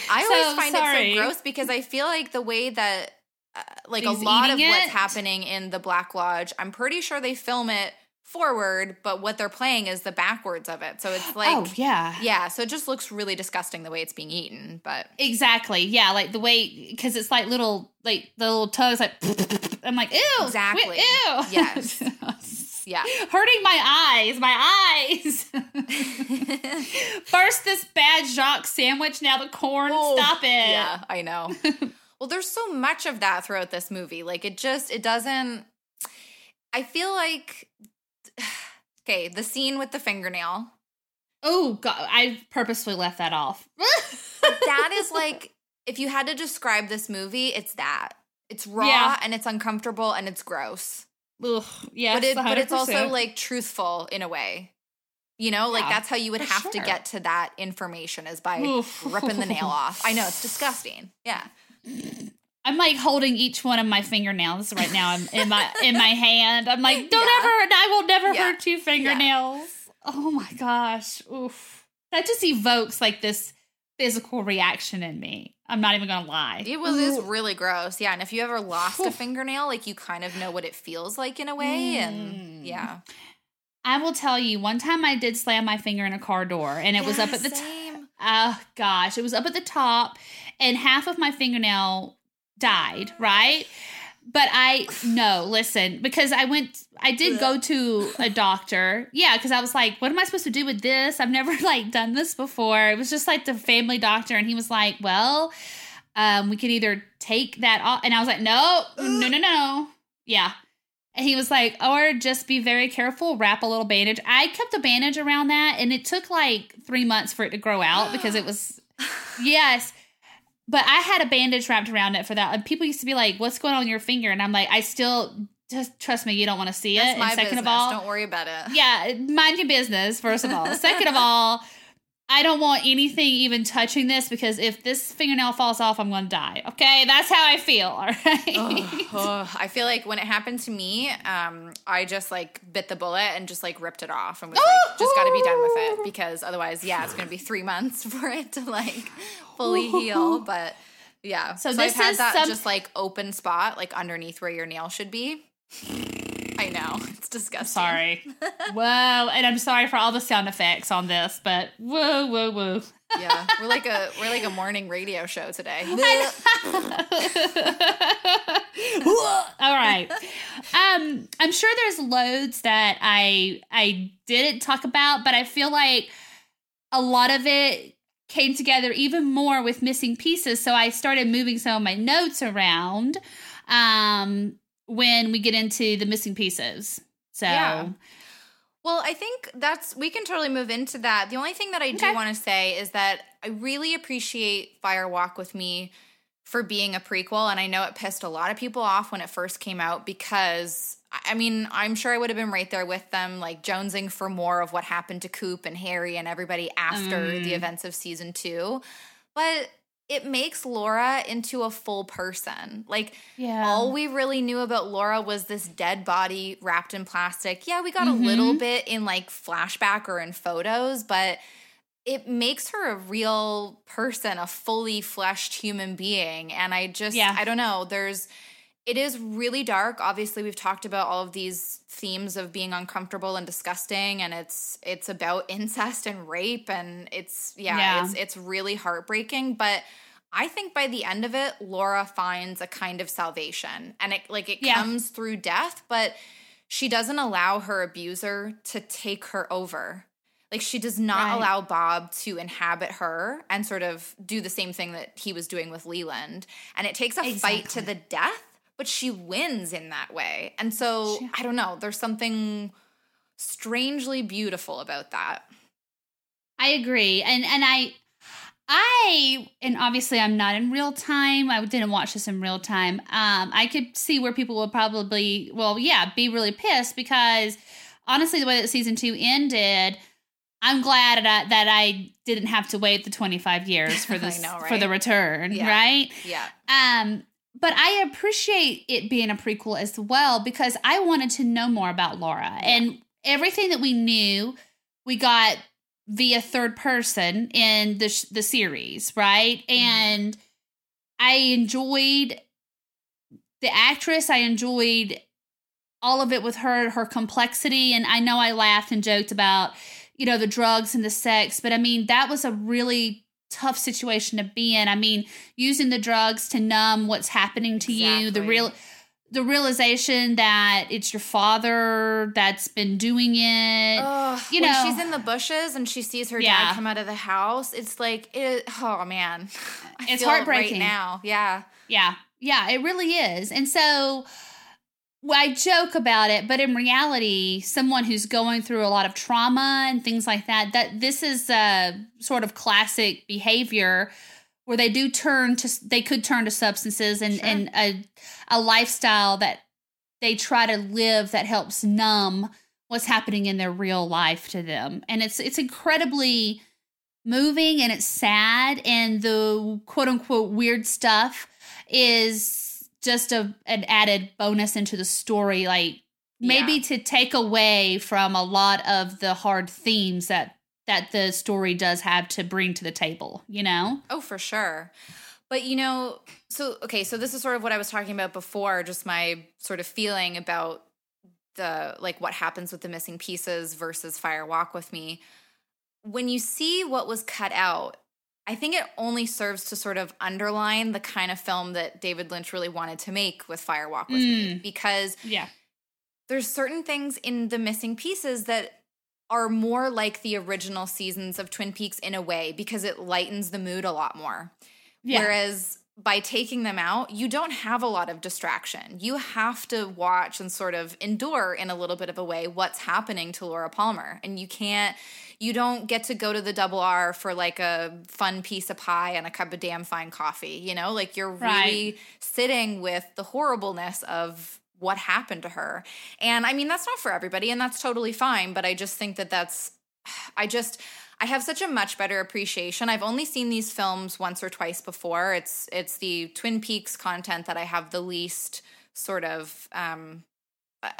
Speaker 1: I *laughs*
Speaker 2: So,
Speaker 1: always find
Speaker 2: sorry.
Speaker 1: it so gross because I feel like the way that, uh, like,
Speaker 2: He's
Speaker 1: a lot of
Speaker 2: eating
Speaker 1: what's happening in the Black Lodge, I'm pretty sure they film it forward, but what they're playing is the backwards of it. So it's oh, like,
Speaker 2: oh yeah,
Speaker 1: yeah, so it just looks really disgusting the way it's being eaten. But
Speaker 2: exactly. Yeah, like the way because it's like little like the little tugs. Like *laughs* I'm like, ew,
Speaker 1: Exactly.
Speaker 2: ew.
Speaker 1: Yes. *laughs* yeah.
Speaker 2: Hurting my eyes, my eyes. *laughs* First, this bad Jacques sandwich. Now the corn.
Speaker 1: Oh,
Speaker 2: Stop it.
Speaker 1: Yeah, I know. well, there's so much of that throughout this movie. Like it just it doesn't I feel like *sighs* okay, the scene with the fingernail.
Speaker 2: Oh god, I purposefully left that off.
Speaker 1: That is *laughs* like if you had to describe this movie, it's that. It's raw
Speaker 2: Yeah.
Speaker 1: and it's uncomfortable and it's gross.
Speaker 2: Ugh, yes,
Speaker 1: but it but it's also like truthful in a way. You know, like
Speaker 2: Yeah,
Speaker 1: that's how you would have to get to that information is by
Speaker 2: Oof.
Speaker 1: ripping the nail *laughs* off. I know it's disgusting. Yeah. *laughs*
Speaker 2: I'm like holding each one of my fingernails right now in, in my in my *laughs* hand. I'm like, don't
Speaker 1: Yeah.
Speaker 2: ever, I will never
Speaker 1: Yeah.
Speaker 2: hurt you, fingernails. Oh my gosh, oof! That just evokes like this physical reaction in me. I'm not even gonna lie.
Speaker 1: It was is really gross. Yeah, and if you ever lost a fingernail, like you kind of know what it feels like in a way
Speaker 2: Mm.
Speaker 1: and yeah.
Speaker 2: I will tell you, one time I did slam my finger in a car door, and it was up at the top.
Speaker 1: same.
Speaker 2: Oh gosh, it was up at the top, and half of my fingernail died, right? But I no, listen, because I went I did go to a doctor. Yeah, because I was like, what am I supposed to do with this? I've never *laughs* like done this before. It was just like the family doctor, and he was like, Well, um, we could either take that off and I was like, No, no, no, no. Yeah. And he was like, or just be very careful, wrap a little bandage. I kept a bandage around that, and it took like three months for it to grow out because it was, *gasps* yes. But I had a bandage wrapped around it for that. And people used to be like, what's going on with your finger? And I'm like, I still, just trust me, you don't want to see
Speaker 1: That's
Speaker 2: it. and second
Speaker 1: business.
Speaker 2: of all,
Speaker 1: Don't worry about it.
Speaker 2: yeah, mind your business, first of all. *laughs* Second of all, I don't want anything even touching this because if this fingernail falls off, I'm going to die. Okay, that's how I feel. *laughs* All right.
Speaker 1: I feel like when it happened to me, um, I just like bit the bullet and just like ripped it off and was like, just got to be done with it because otherwise, yeah, it's gonna be three months *laughs* for it to like fully heal. *laughs* But yeah,
Speaker 2: So
Speaker 1: so,
Speaker 2: this
Speaker 1: I've had
Speaker 2: is
Speaker 1: that
Speaker 2: some-
Speaker 1: just like open spot like underneath where your nail should be. I know *laughs* it's disgusting.
Speaker 2: sorry. *laughs* whoa, and I'm sorry for all the sound effects on this, but whoa, whoa, whoa.
Speaker 1: yeah, we're like a *laughs* we're like a morning radio show today.
Speaker 2: All right. Um, I'm sure there's loads that I I didn't talk about, but I feel like a lot of it came together even more with missing pieces. So I started moving some of my notes around um, when we get into the missing pieces. So. Yeah.
Speaker 1: Well, I think that's we can totally move into that. The only thing that I okay. do want to say is that I really appreciate Fire Walk with Me for being a prequel. And I know it pissed a lot of people off when it first came out because, I mean, I'm sure I would have been right there with them, like jonesing for more of what happened to Coop and Harry and everybody after mm. the events of season two. But it makes Laura into a full person. Like, yeah. all we really knew about Laura was this dead body wrapped in plastic. Yeah, we got mm-hmm. a little bit in like flashback or in photos, but it makes her a real person, a fully fleshed human being. And I just, yeah. I don't know, there's, it is really dark. Obviously, we've talked about all of these themes of being uncomfortable and disgusting, and it's it's about *laughs* incest and rape, and it's yeah, yeah. it's it's really heartbreaking. But I think by the end of it, Laura finds a kind of salvation, and it like it yeah. comes through death, but she doesn't allow her abuser to take her over. Like she does not right. allow Bob to inhabit her and sort of do the same thing that he was doing with Leland. And it takes a exactly. fight to the death, but she wins in that way. And so she- I don't know, there's something strangely beautiful about that.
Speaker 2: I agree. And and I I and obviously I'm not in real time. I didn't watch this in real time. Um I could see where people would probably well, yeah, be really pissed because honestly the way that season 2 ended, I'm glad that I, that I didn't have to wait the 25 years for *laughs* this know, right? for the return,
Speaker 1: yeah.
Speaker 2: right?
Speaker 1: Yeah.
Speaker 2: Um but I appreciate it being a prequel as well because I wanted to know more about Laura and everything that we knew we got via third person in the sh- the series, right? Mm-hmm. And I enjoyed the actress, I enjoyed all of it with her her complexity and I know I laughed and joked about you know, the drugs and the sex. But I mean, that was a really tough situation to be in. I mean, using the drugs to numb what's happening to exactly. you, the real the realization that it's your father that's been doing it.
Speaker 1: Ugh, you know, she's in the bushes and she sees her yeah. dad come out of the house. It's like, it, oh man, *laughs*
Speaker 2: I it's heartbreaking
Speaker 1: right now. Yeah,
Speaker 2: yeah, yeah. It really is. And so, well, I joke about it, but in reality, someone who's going through a lot of trauma and things like that, that this is a sort of classic behavior where they do turn to they could turn to substances and, sure. and a a lifestyle that they try to live that helps numb what's happening in their real life to them. And it's it's incredibly moving and it's sad and the quote unquote weird stuff is just a an added bonus into the story like maybe yeah. to take away from a lot of the hard themes that that the story does have to bring to the table you know?
Speaker 1: Oh for sure. But you know so okay so this is sort of what i was talking about before just my sort of feeling about the like what happens with the missing pieces versus fire walk with me. When you see what was cut out I think it only serves to sort of underline the kind of film that David Lynch really wanted to make with Fire Walk with mm. Me because
Speaker 2: yeah.
Speaker 1: There's certain things in the missing pieces that are more like the original seasons of Twin Peaks in a way because it lightens the mood a lot more. Yeah. Whereas by taking them out, you don't have a lot of distraction. You have to watch and sort of endure in a little bit of a way what's happening to Laura Palmer. And you can't you don't get to go to the double R for like a fun piece of pie and a cup of damn fine coffee, you know? Like you're right. really sitting with the horribleness of what happened to her. And I mean, that's not for everybody and that's totally fine, but I just think that that's *sighs* I just I have such a much better appreciation. I've only seen these films once or twice before. It's it's the Twin Peaks content that I have the least sort of um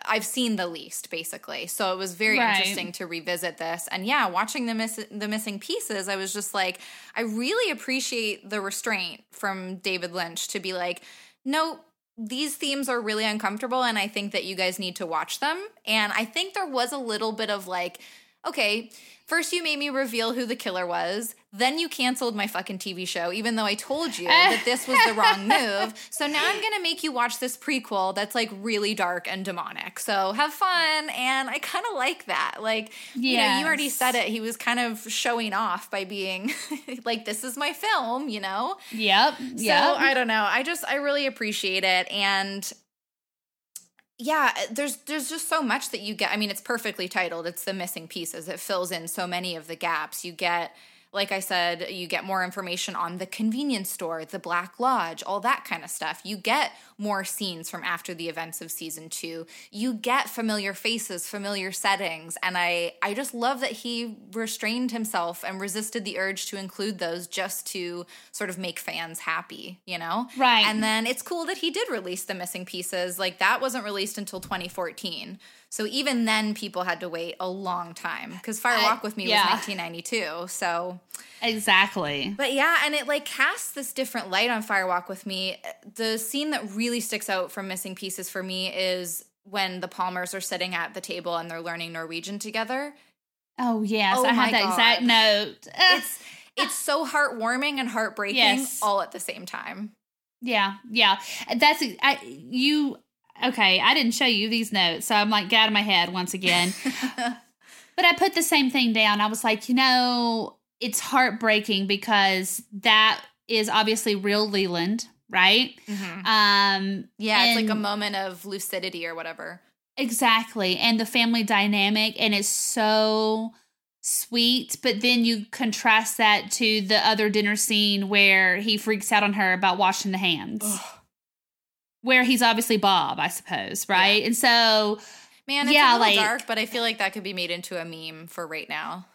Speaker 1: I've seen the least basically. So it was very right. interesting to revisit this. And yeah, watching the miss the missing pieces, I was just like I really appreciate the restraint from David Lynch to be like, "No, these themes are really uncomfortable and I think that you guys need to watch them." And I think there was a little bit of like, okay, first you made me reveal who the killer was, Then you canceled my fucking TV show, even though I told you that *laughs* this was the wrong move. So now I'm gonna make you watch this prequel that's like really dark and demonic. So have fun. And I kind of like that. Like, you know, you already said it. He was kind of showing off by being *laughs* like, this is my film, you know?
Speaker 2: Yep.
Speaker 1: So
Speaker 2: Yep.
Speaker 1: I don't know. I just I really appreciate it and yeah, uh, there's there's just so much that you get. I mean, it's perfectly titled. It's the missing pieces. It fills in so many of the gaps. You get like I said, you get more information on the convenience store, the Black Lodge, all that kind of stuff. You get more scenes from after the events of season 2. You get familiar faces, familiar settings, and I I just love that he restrained himself and resisted the urge to include those just to sort of make fans happy, you know?
Speaker 2: Right.
Speaker 1: And then it's cool that he did release the missing pieces. Like that wasn't released until 2014. So even then people had to wait a long time cuz Fire Walk with Me
Speaker 2: yeah.
Speaker 1: was 1992. So
Speaker 2: exactly.
Speaker 1: but yeah, and it like casts this different light on Fire Walk with Me. The scene that really sticks out from Missing Pieces for me is when the Palmers are sitting at the table and they're learning Norwegian together.
Speaker 2: Oh yes,
Speaker 1: Oh
Speaker 2: I had that exact note. *laughs*
Speaker 1: It's it's so heartwarming and heartbreaking
Speaker 2: Yes.
Speaker 1: all at the same time.
Speaker 2: Yeah, yeah. That's I, you. Okay, I didn't show you these notes, so I'm like, get out of my head once again. *laughs* but I put the same thing down. I was like, you know, it's heartbreaking because that is obviously real Leland, right? Um,
Speaker 1: Yeah, it's like a moment of lucidity or whatever.
Speaker 2: Exactly. And the family dynamic and it's so sweet, but then you contrast that to the other dinner scene where he freaks out on her about washing the hands. Where he's obviously Bob, I suppose, right? And so
Speaker 1: Man, it's
Speaker 2: Yeah,
Speaker 1: a little
Speaker 2: like-
Speaker 1: dark, but I feel like that could be made into a meme for right now.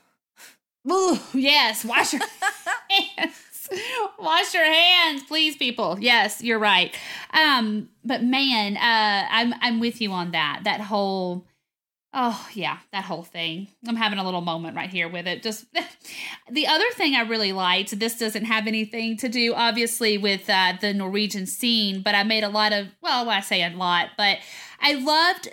Speaker 2: Ooh, yes, wash your *laughs* hands. *laughs* Wash your hands, please, people. Yes, you're right. Um, but man, uh, I'm I'm with you on that. That whole oh yeah, that whole thing. I'm having a little moment right here with it. Just *laughs* the other thing I really liked, this doesn't have anything to do obviously with uh, the Norwegian scene, but I made a lot of well, I say a lot, but I loved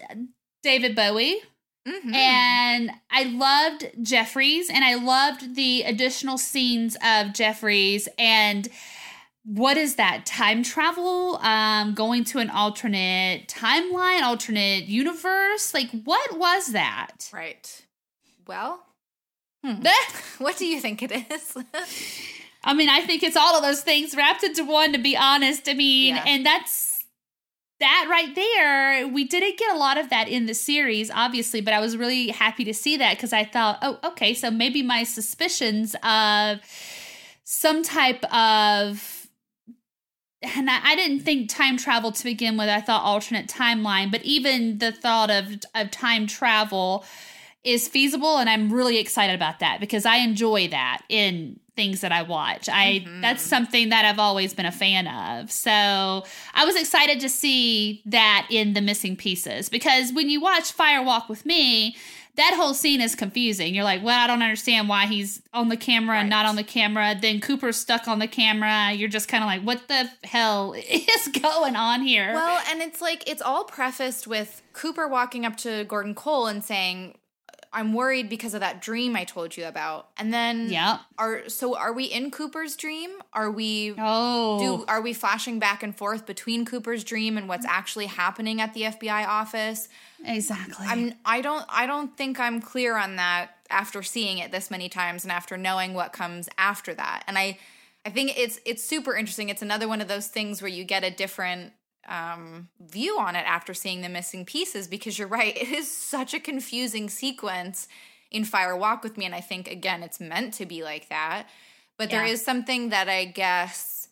Speaker 2: David Bowie.
Speaker 1: Mhm.
Speaker 2: And I loved Jeffries and I loved the additional scenes of Jeffries and what is that? Time travel? Um going to an alternate timeline, alternate universe? Like what was that?
Speaker 1: right. Well, hmm. *laughs* what do you think it is? *laughs*
Speaker 2: I mean, I think it's all of those things wrapped into one to be honest. I mean,
Speaker 1: Yeah.
Speaker 2: and that's that right there. We didn't get a lot of that in the series, obviously, but I was really happy to see that because I thought, oh, okay, so maybe my suspicions of some type of and I, I didn't think time travel to begin with. I thought alternate timeline, but even the thought of of time travel is feasible, and I'm really excited about that because I enjoy that in things that I watch. I
Speaker 1: Mhm.
Speaker 2: that's something that I've always been a fan of. So I was excited to see that in the missing pieces because when you watch Fire Walk with Me, that whole scene is confusing. You're like, well, I don't understand why he's on the camera and not on the camera. Then Cooper's stuck on the camera. You're just kind of like, what the hell *laughs* is going on here?
Speaker 1: Well, and it's like it's all prefaced with Cooper walking up to Gordon Cole and saying, "I'm worried because of that dream I told you about." And then
Speaker 2: yeah,
Speaker 1: are so are we in Cooper's dream? Are we
Speaker 2: Oh,
Speaker 1: do are we flashing back and forth between Cooper's dream and what's actually happening at the FBI office?
Speaker 2: exactly.
Speaker 1: I'm I don't I don't think I'm clear on that after seeing it this many times and after knowing what comes after that. And I I think it's it's super interesting. It's another one of those things where you get a different um view on it after seeing the missing pieces because you're right, *laughs* it is such a confusing sequence in Fire Walk with Me and I think again it's meant to be like that. But there
Speaker 2: Yeah.
Speaker 1: is something that I guess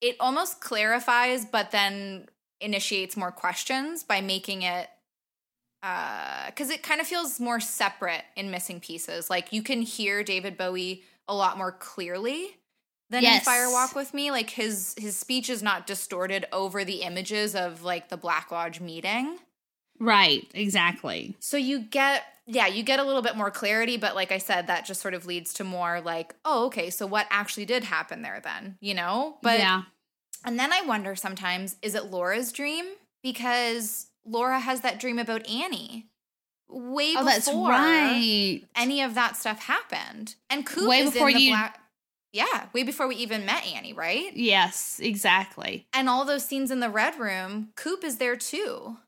Speaker 1: it almost clarifies but then initiates more questions by making it because it kind of feels more separate in missing pieces. Like you can hear David Bowie a lot more clearly than in
Speaker 2: Yes.
Speaker 1: Fire Walk with Me. Like his his speech is not distorted over the images of like the Black Lodge meeting.
Speaker 2: right. Exactly.
Speaker 1: So you get yeah, you get a little bit more clarity, but like I said, that just sort of leads to more like, oh, okay, so what actually did happen there then, you know? But
Speaker 2: yeah.
Speaker 1: and then I wonder sometimes, is it Laura's dream? Because Laura has that dream about Annie way
Speaker 2: Oh,
Speaker 1: before
Speaker 2: right.
Speaker 1: any of that stuff happened. And Coop
Speaker 2: Way
Speaker 1: is
Speaker 2: before
Speaker 1: in the
Speaker 2: you-
Speaker 1: black Yeah, way before we even met Annie, right?
Speaker 2: Yes, exactly.
Speaker 1: And all those scenes in the red room, Coop is there too.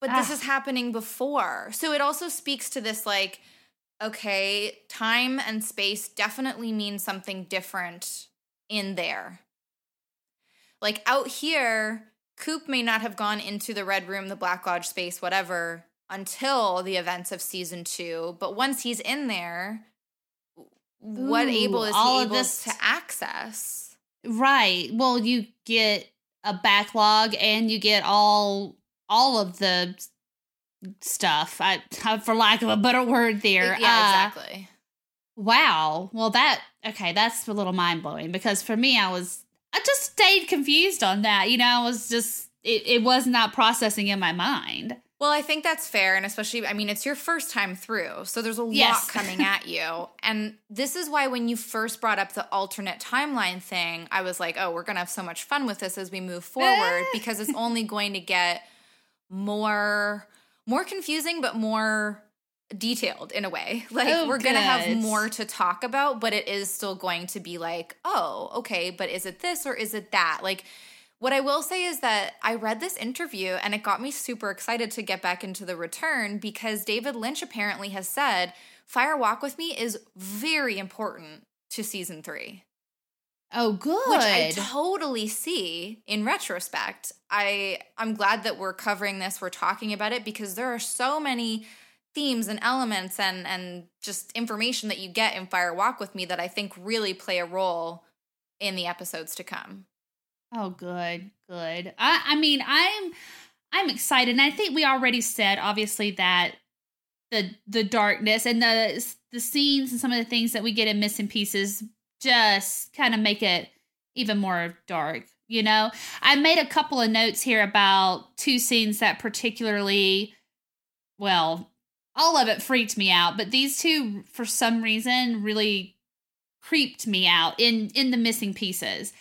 Speaker 1: But this
Speaker 2: Ah.
Speaker 1: is happening before. So it also speaks to this like, okay, time and space definitely mean something different in there. Like out here, Coop may not have gone into the red room, the Black Lodge space, whatever, until the events of season two. But once he's in there, what
Speaker 2: Ooh,
Speaker 1: able is
Speaker 2: all
Speaker 1: able
Speaker 2: this-
Speaker 1: to access?
Speaker 2: Right. Well, you get a backlog and you get all all of the stuff. I for lack of a better word there.
Speaker 1: yeah,
Speaker 2: Uh,
Speaker 1: exactly.
Speaker 2: Wow. Well, that okay. That's a little mind blowing because for me, I was I just stayed confused on that. You know, I was just it, it was not processing in my mind.
Speaker 1: Well, I think that's fair. And especially, I mean, it's your first time through. So there's a
Speaker 2: Yes.
Speaker 1: lot coming at you. *laughs* And this is why when you first brought up the alternate timeline thing, I was like, oh, we're going to have so much fun with this as we move forward *laughs* because it's only going to get more more confusing but more detailed in a way *laughs* like
Speaker 2: Oh,
Speaker 1: we're gonna have more to talk about but it is still going to be like oh okay but is it this or is it that like what I will say is that I read this interview and it got me super excited to get back into the return because David Lynch apparently has said Fire Walk with Me is very important to season three
Speaker 2: Oh, good.
Speaker 1: which I totally see in retrospect. I I'm glad that we're covering this, we're talking about it because there are so many themes and elements and and just information that you get in Fire Walk with Me that I think really play a role in the episodes to come.
Speaker 2: Oh, good, good. I, I mean, I'm, I'm excited, and I think we already said, obviously, that the the darkness and the the scenes and some of the things that we get in missing pieces just kind of make it even more dark. You know, I made a couple of notes here about two scenes that particularly, well, all of it freaked me out, but these two, for some reason, really creeped me out in in the missing pieces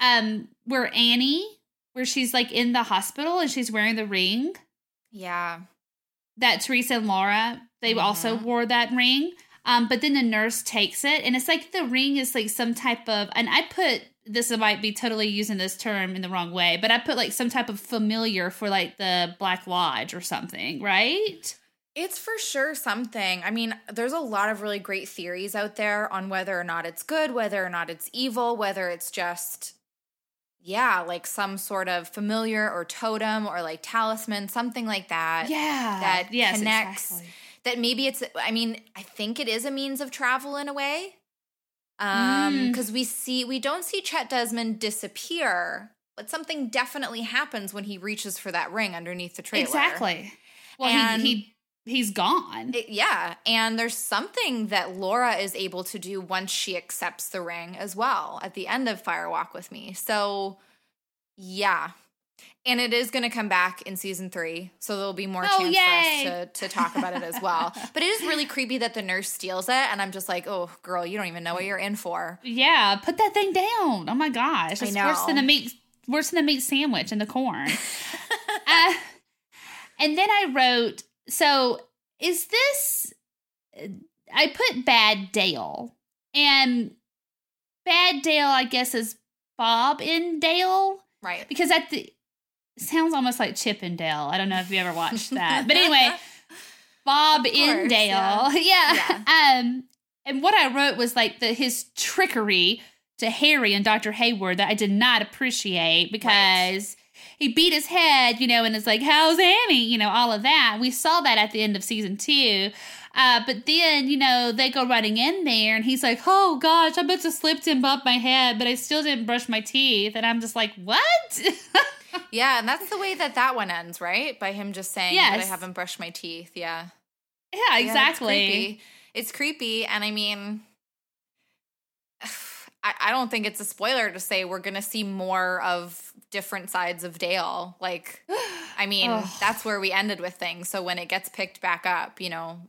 Speaker 2: um where Annie where she's like in the hospital and she's wearing the ring
Speaker 1: Yeah.
Speaker 2: that Teresa and Laura they also
Speaker 1: Mhm.
Speaker 2: wore that ring um but then the nurse takes it and it's like the ring is like some type of and I put this might be totally using this term in the wrong way but I put like some type of familiar for like the Black Lodge or something right
Speaker 1: It's for sure something. I mean, there's a lot of really great theories out there on whether or not it's good, whether or not it's evil, whether it's just, yeah, like some sort of familiar or totem or like talisman, something like that.
Speaker 2: yeah
Speaker 1: that
Speaker 2: yes
Speaker 1: connects-
Speaker 2: exactly.
Speaker 1: That maybe it's, I mean, I think it is a means of travel in a way. Um,
Speaker 2: Mm.
Speaker 1: because we see, we don't see Chet Desmond disappear, but something definitely happens when he reaches for that ring underneath the trailer.
Speaker 2: exactly well
Speaker 1: And-
Speaker 2: he, he he's gone
Speaker 1: It- yeah, and there's something that Laura is able to do once she accepts the ring as well at the end of Fire Walk with Me. So, yeah. And it is going to come back in season three, so there'll be more
Speaker 2: Oh,
Speaker 1: chance
Speaker 2: yay.
Speaker 1: for us to, to talk about it as well. *laughs* But it is really creepy that the nurse steals it, and I'm just like, oh, girl, you don't even know what you're in for.
Speaker 2: Yeah, put that thing down. Oh my gosh, it's worse than a meat worse than a meat sandwich and the corn. *laughs* uh, and then I wrote, so is this? I put bad Dale, and bad Dale, I guess, is Bob in Dale
Speaker 1: Right.
Speaker 2: because at the sounds almost like Chip and Dale. I don't know if you ever watched that, but anyway. *laughs* Bob in Dale. Yeah. *laughs* Um and what I wrote was like the his trickery to Harry and Dr. Hayward that I did not appreciate because he beat his head, you know, and it's like, How's Annie? You know, all of that. We saw that at the end of season two. Uh, but then, you know, they go running in there and he's like, Oh gosh, I bet you slipped and bumped my head, but I still didn't brush my teeth. And I'm just like, What? *laughs*
Speaker 1: Yeah, and that's the way that that one ends, right? By him just saying that I haven't brushed my teeth. Yeah.
Speaker 2: yeah,
Speaker 1: Yeah, it's
Speaker 2: exactly.
Speaker 1: creepy. It's creepy, and I mean, *sighs* I, I don't think it's a spoiler to say we're gonna see more of different sides of Dale. Like, *gasps* I mean, that's where we ended with things. So when it gets picked back up, you know,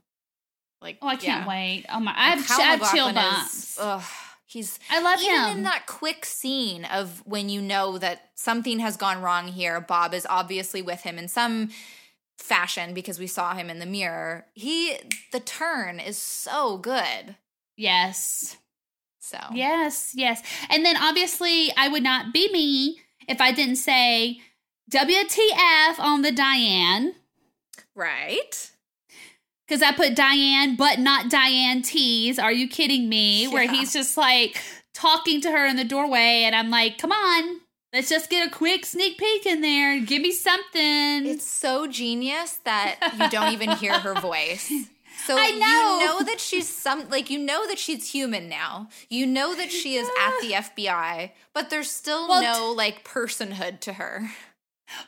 Speaker 1: like,
Speaker 2: Oh, I can't
Speaker 1: yeah.
Speaker 2: wait. Oh my, I have, I have chill bumps.
Speaker 1: ugh, he's
Speaker 2: I love
Speaker 1: even
Speaker 2: him.
Speaker 1: in that quick scene of when you know that something has gone wrong here. Bob is obviously with him in some fashion because we saw him in the mirror. He, the turn is so good.
Speaker 2: yes.
Speaker 1: So
Speaker 2: Yes, yes. And then obviously I would not be me if I didn't say WTF on the Diane.
Speaker 1: right.
Speaker 2: Because I put Diane, but not Diane T's. Are you kidding me? Where he's just like talking to her in the doorway, and I'm like, come on, let's just get a quick sneak peek in there. Give me something.
Speaker 1: It's so genius that you don't even hear her *laughs* voice. So
Speaker 2: I know.
Speaker 1: you know that she's some like you know that she's human now. You know that she is at the *laughs* FBI, but there's still
Speaker 2: Well,
Speaker 1: no like personhood to her.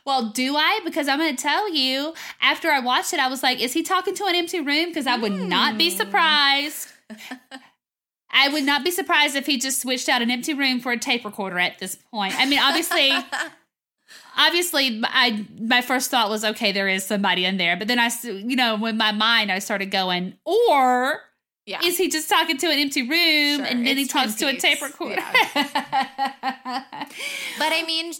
Speaker 2: well, do I? Because I'm going to tell you, after I watched it, I was like, is he talking to an empty room? Because I would not be
Speaker 1: Hmm.
Speaker 2: surprised. *laughs* I would not be surprised if he just switched out an empty room for a tape recorder at this point. I mean, obviously. *laughs* obviously i my first thought was okay there is somebody in there but then I you know when my mind i started going or
Speaker 1: Yeah.
Speaker 2: is he just talking to an empty room
Speaker 1: Sure,
Speaker 2: and then he talks to a tape recorder
Speaker 1: But I mean,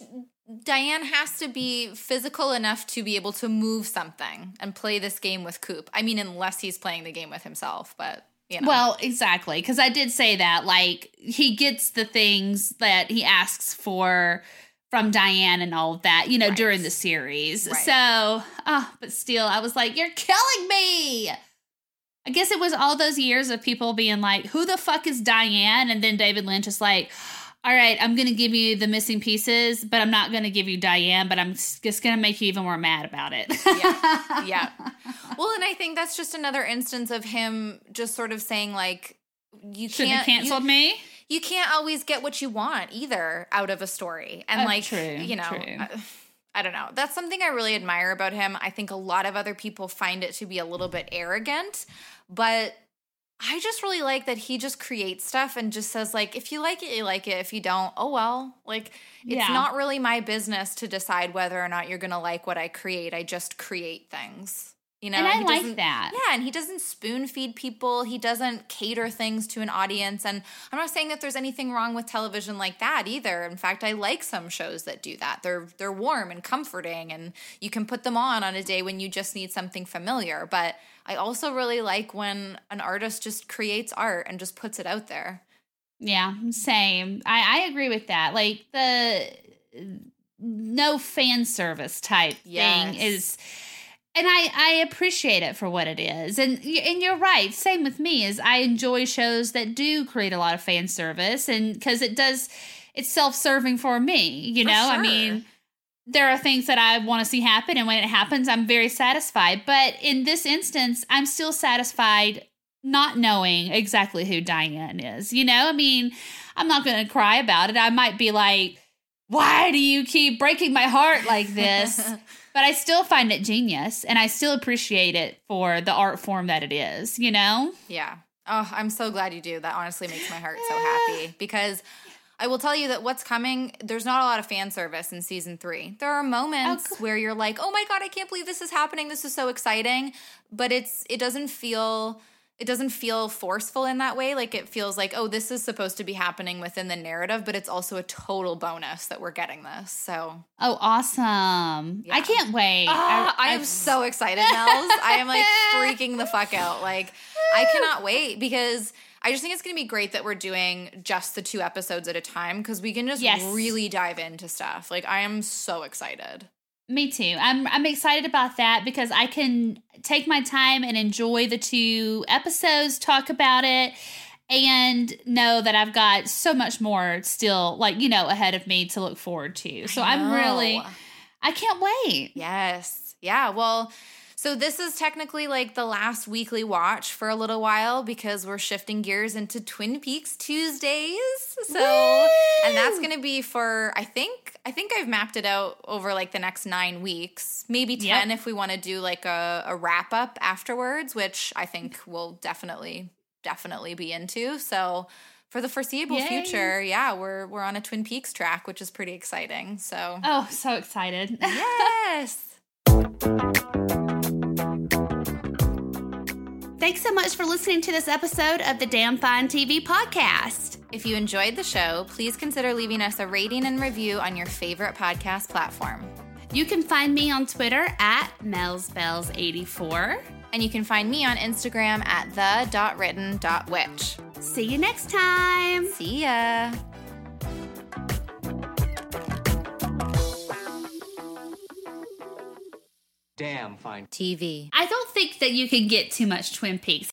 Speaker 1: Diane has to be physical enough to be able to move something and play this game with Coop. I mean, unless he's playing the game with himself, but you know.
Speaker 2: well exactly because i did say that like he gets the things that he asks for from diane and all of that you know
Speaker 1: Right.
Speaker 2: during the series
Speaker 1: Right.
Speaker 2: so oh but still i was like you're killing me I guess it was all those years of people being like, who the fuck is Diane? And then David Lynch is like, all right, I'm going to give you the missing pieces, but I'm not going to give you Diane, but I'm just going to make you even more mad about it.
Speaker 1: Yeah. *laughs* yeah. Well, and I think that's just another instance of him just sort of saying like you
Speaker 2: Shouldn't
Speaker 1: can't
Speaker 2: canceled
Speaker 1: you,
Speaker 2: me.
Speaker 1: You can't always get what you want either out of a story. And
Speaker 2: Oh,
Speaker 1: like
Speaker 2: true,
Speaker 1: you know. I, I don't know. That's something I really admire about him. I think a lot of other people find it to be a little bit arrogant, but I just really like that he just creates stuff and just says like if you like it, you like it. If you don't, oh well. Like it's
Speaker 2: Yeah.
Speaker 1: not really my business to decide whether or not you're going to like what I create. I just create things. You know,
Speaker 2: and I like that.
Speaker 1: yeah, and he doesn't spoon feed people. He doesn't cater things to an audience. And I'm not saying that there's anything wrong with television like that either. In fact, I like some shows that do that. They're they're warm and comforting, and you can put them on on a day when you just need something familiar. But I also really like when an artist just creates art and just puts it out there.
Speaker 2: Yeah, same. I, I agree with that. Like the no fan service type
Speaker 1: Yes.
Speaker 2: thing is and I, I appreciate it for what it is. And and you're right. Same with me is I enjoy shows that do create a lot of fan service and cuz it does it's self-serving for me, you know? I mean, there are things that I want to see happen and when it happens I'm very satisfied. But in this instance, I'm still satisfied not knowing exactly who Diane is. You know, I mean, I'm not going to cry about it. I might be like, why do you keep breaking my heart like this? *laughs* but I still find it genius and I still appreciate it for the art form that it is, you know?
Speaker 1: Yeah. Oh, I'm so glad you do. That honestly makes my heart so happy *laughs* because I will tell you that what's coming, there's not a lot of fan service in season three. There are moments
Speaker 2: cool.
Speaker 1: where you're like, oh my God, I can't believe this is happening. This is so exciting. But it's it doesn't feel it doesn't feel forceful in that way. Like it feels like, oh, this is supposed to be happening within the narrative, but it's also a total bonus that we're getting this. So
Speaker 2: Oh, awesome.
Speaker 1: Yeah.
Speaker 2: I can't wait.
Speaker 1: Ah, I, am so excited, Mels. I am like *laughs* freaking the fuck out. Like, I cannot wait because I just think it's going to be great that we're doing just the two episodes at a time because we can just
Speaker 2: Yes.
Speaker 1: really dive into stuff. Like, I am so excited.
Speaker 2: Me too. I'm I'm excited about that because I can take my time and enjoy the two episodes, talk about it, and know that I've got so much more still like, you know, ahead of me to look forward to. So I'm really. I can't wait.
Speaker 1: Yes. Yeah. Well, so this is technically like the last weekly watch for a little while because we're shifting gears into Twin Peaks Tuesdays. So, and that's going to be for I think I think I've mapped it out over like the next 9 weeks, maybe 10
Speaker 2: Yep.
Speaker 1: if we want to do like a, a wrap up afterwards, which I think we'll definitely definitely be into. So, for the foreseeable
Speaker 2: Yay.
Speaker 1: future, yeah, we're we're on a Twin Peaks track, which is pretty exciting. So,
Speaker 2: Oh, so excited. *laughs*
Speaker 1: yes.
Speaker 2: Thanks so much for listening to this episode of the Damn Fine TV podcast.
Speaker 1: If you enjoyed the show, please consider leaving us a rating and review on your favorite podcast platform.
Speaker 2: You can find me on Twitter at MelsBells84.
Speaker 1: And you can find me on Instagram at the.written.witch.
Speaker 2: See you next time.
Speaker 1: See ya.
Speaker 3: Damn fine.
Speaker 1: TV.
Speaker 2: I don't think that you can get too much Twin Peaks.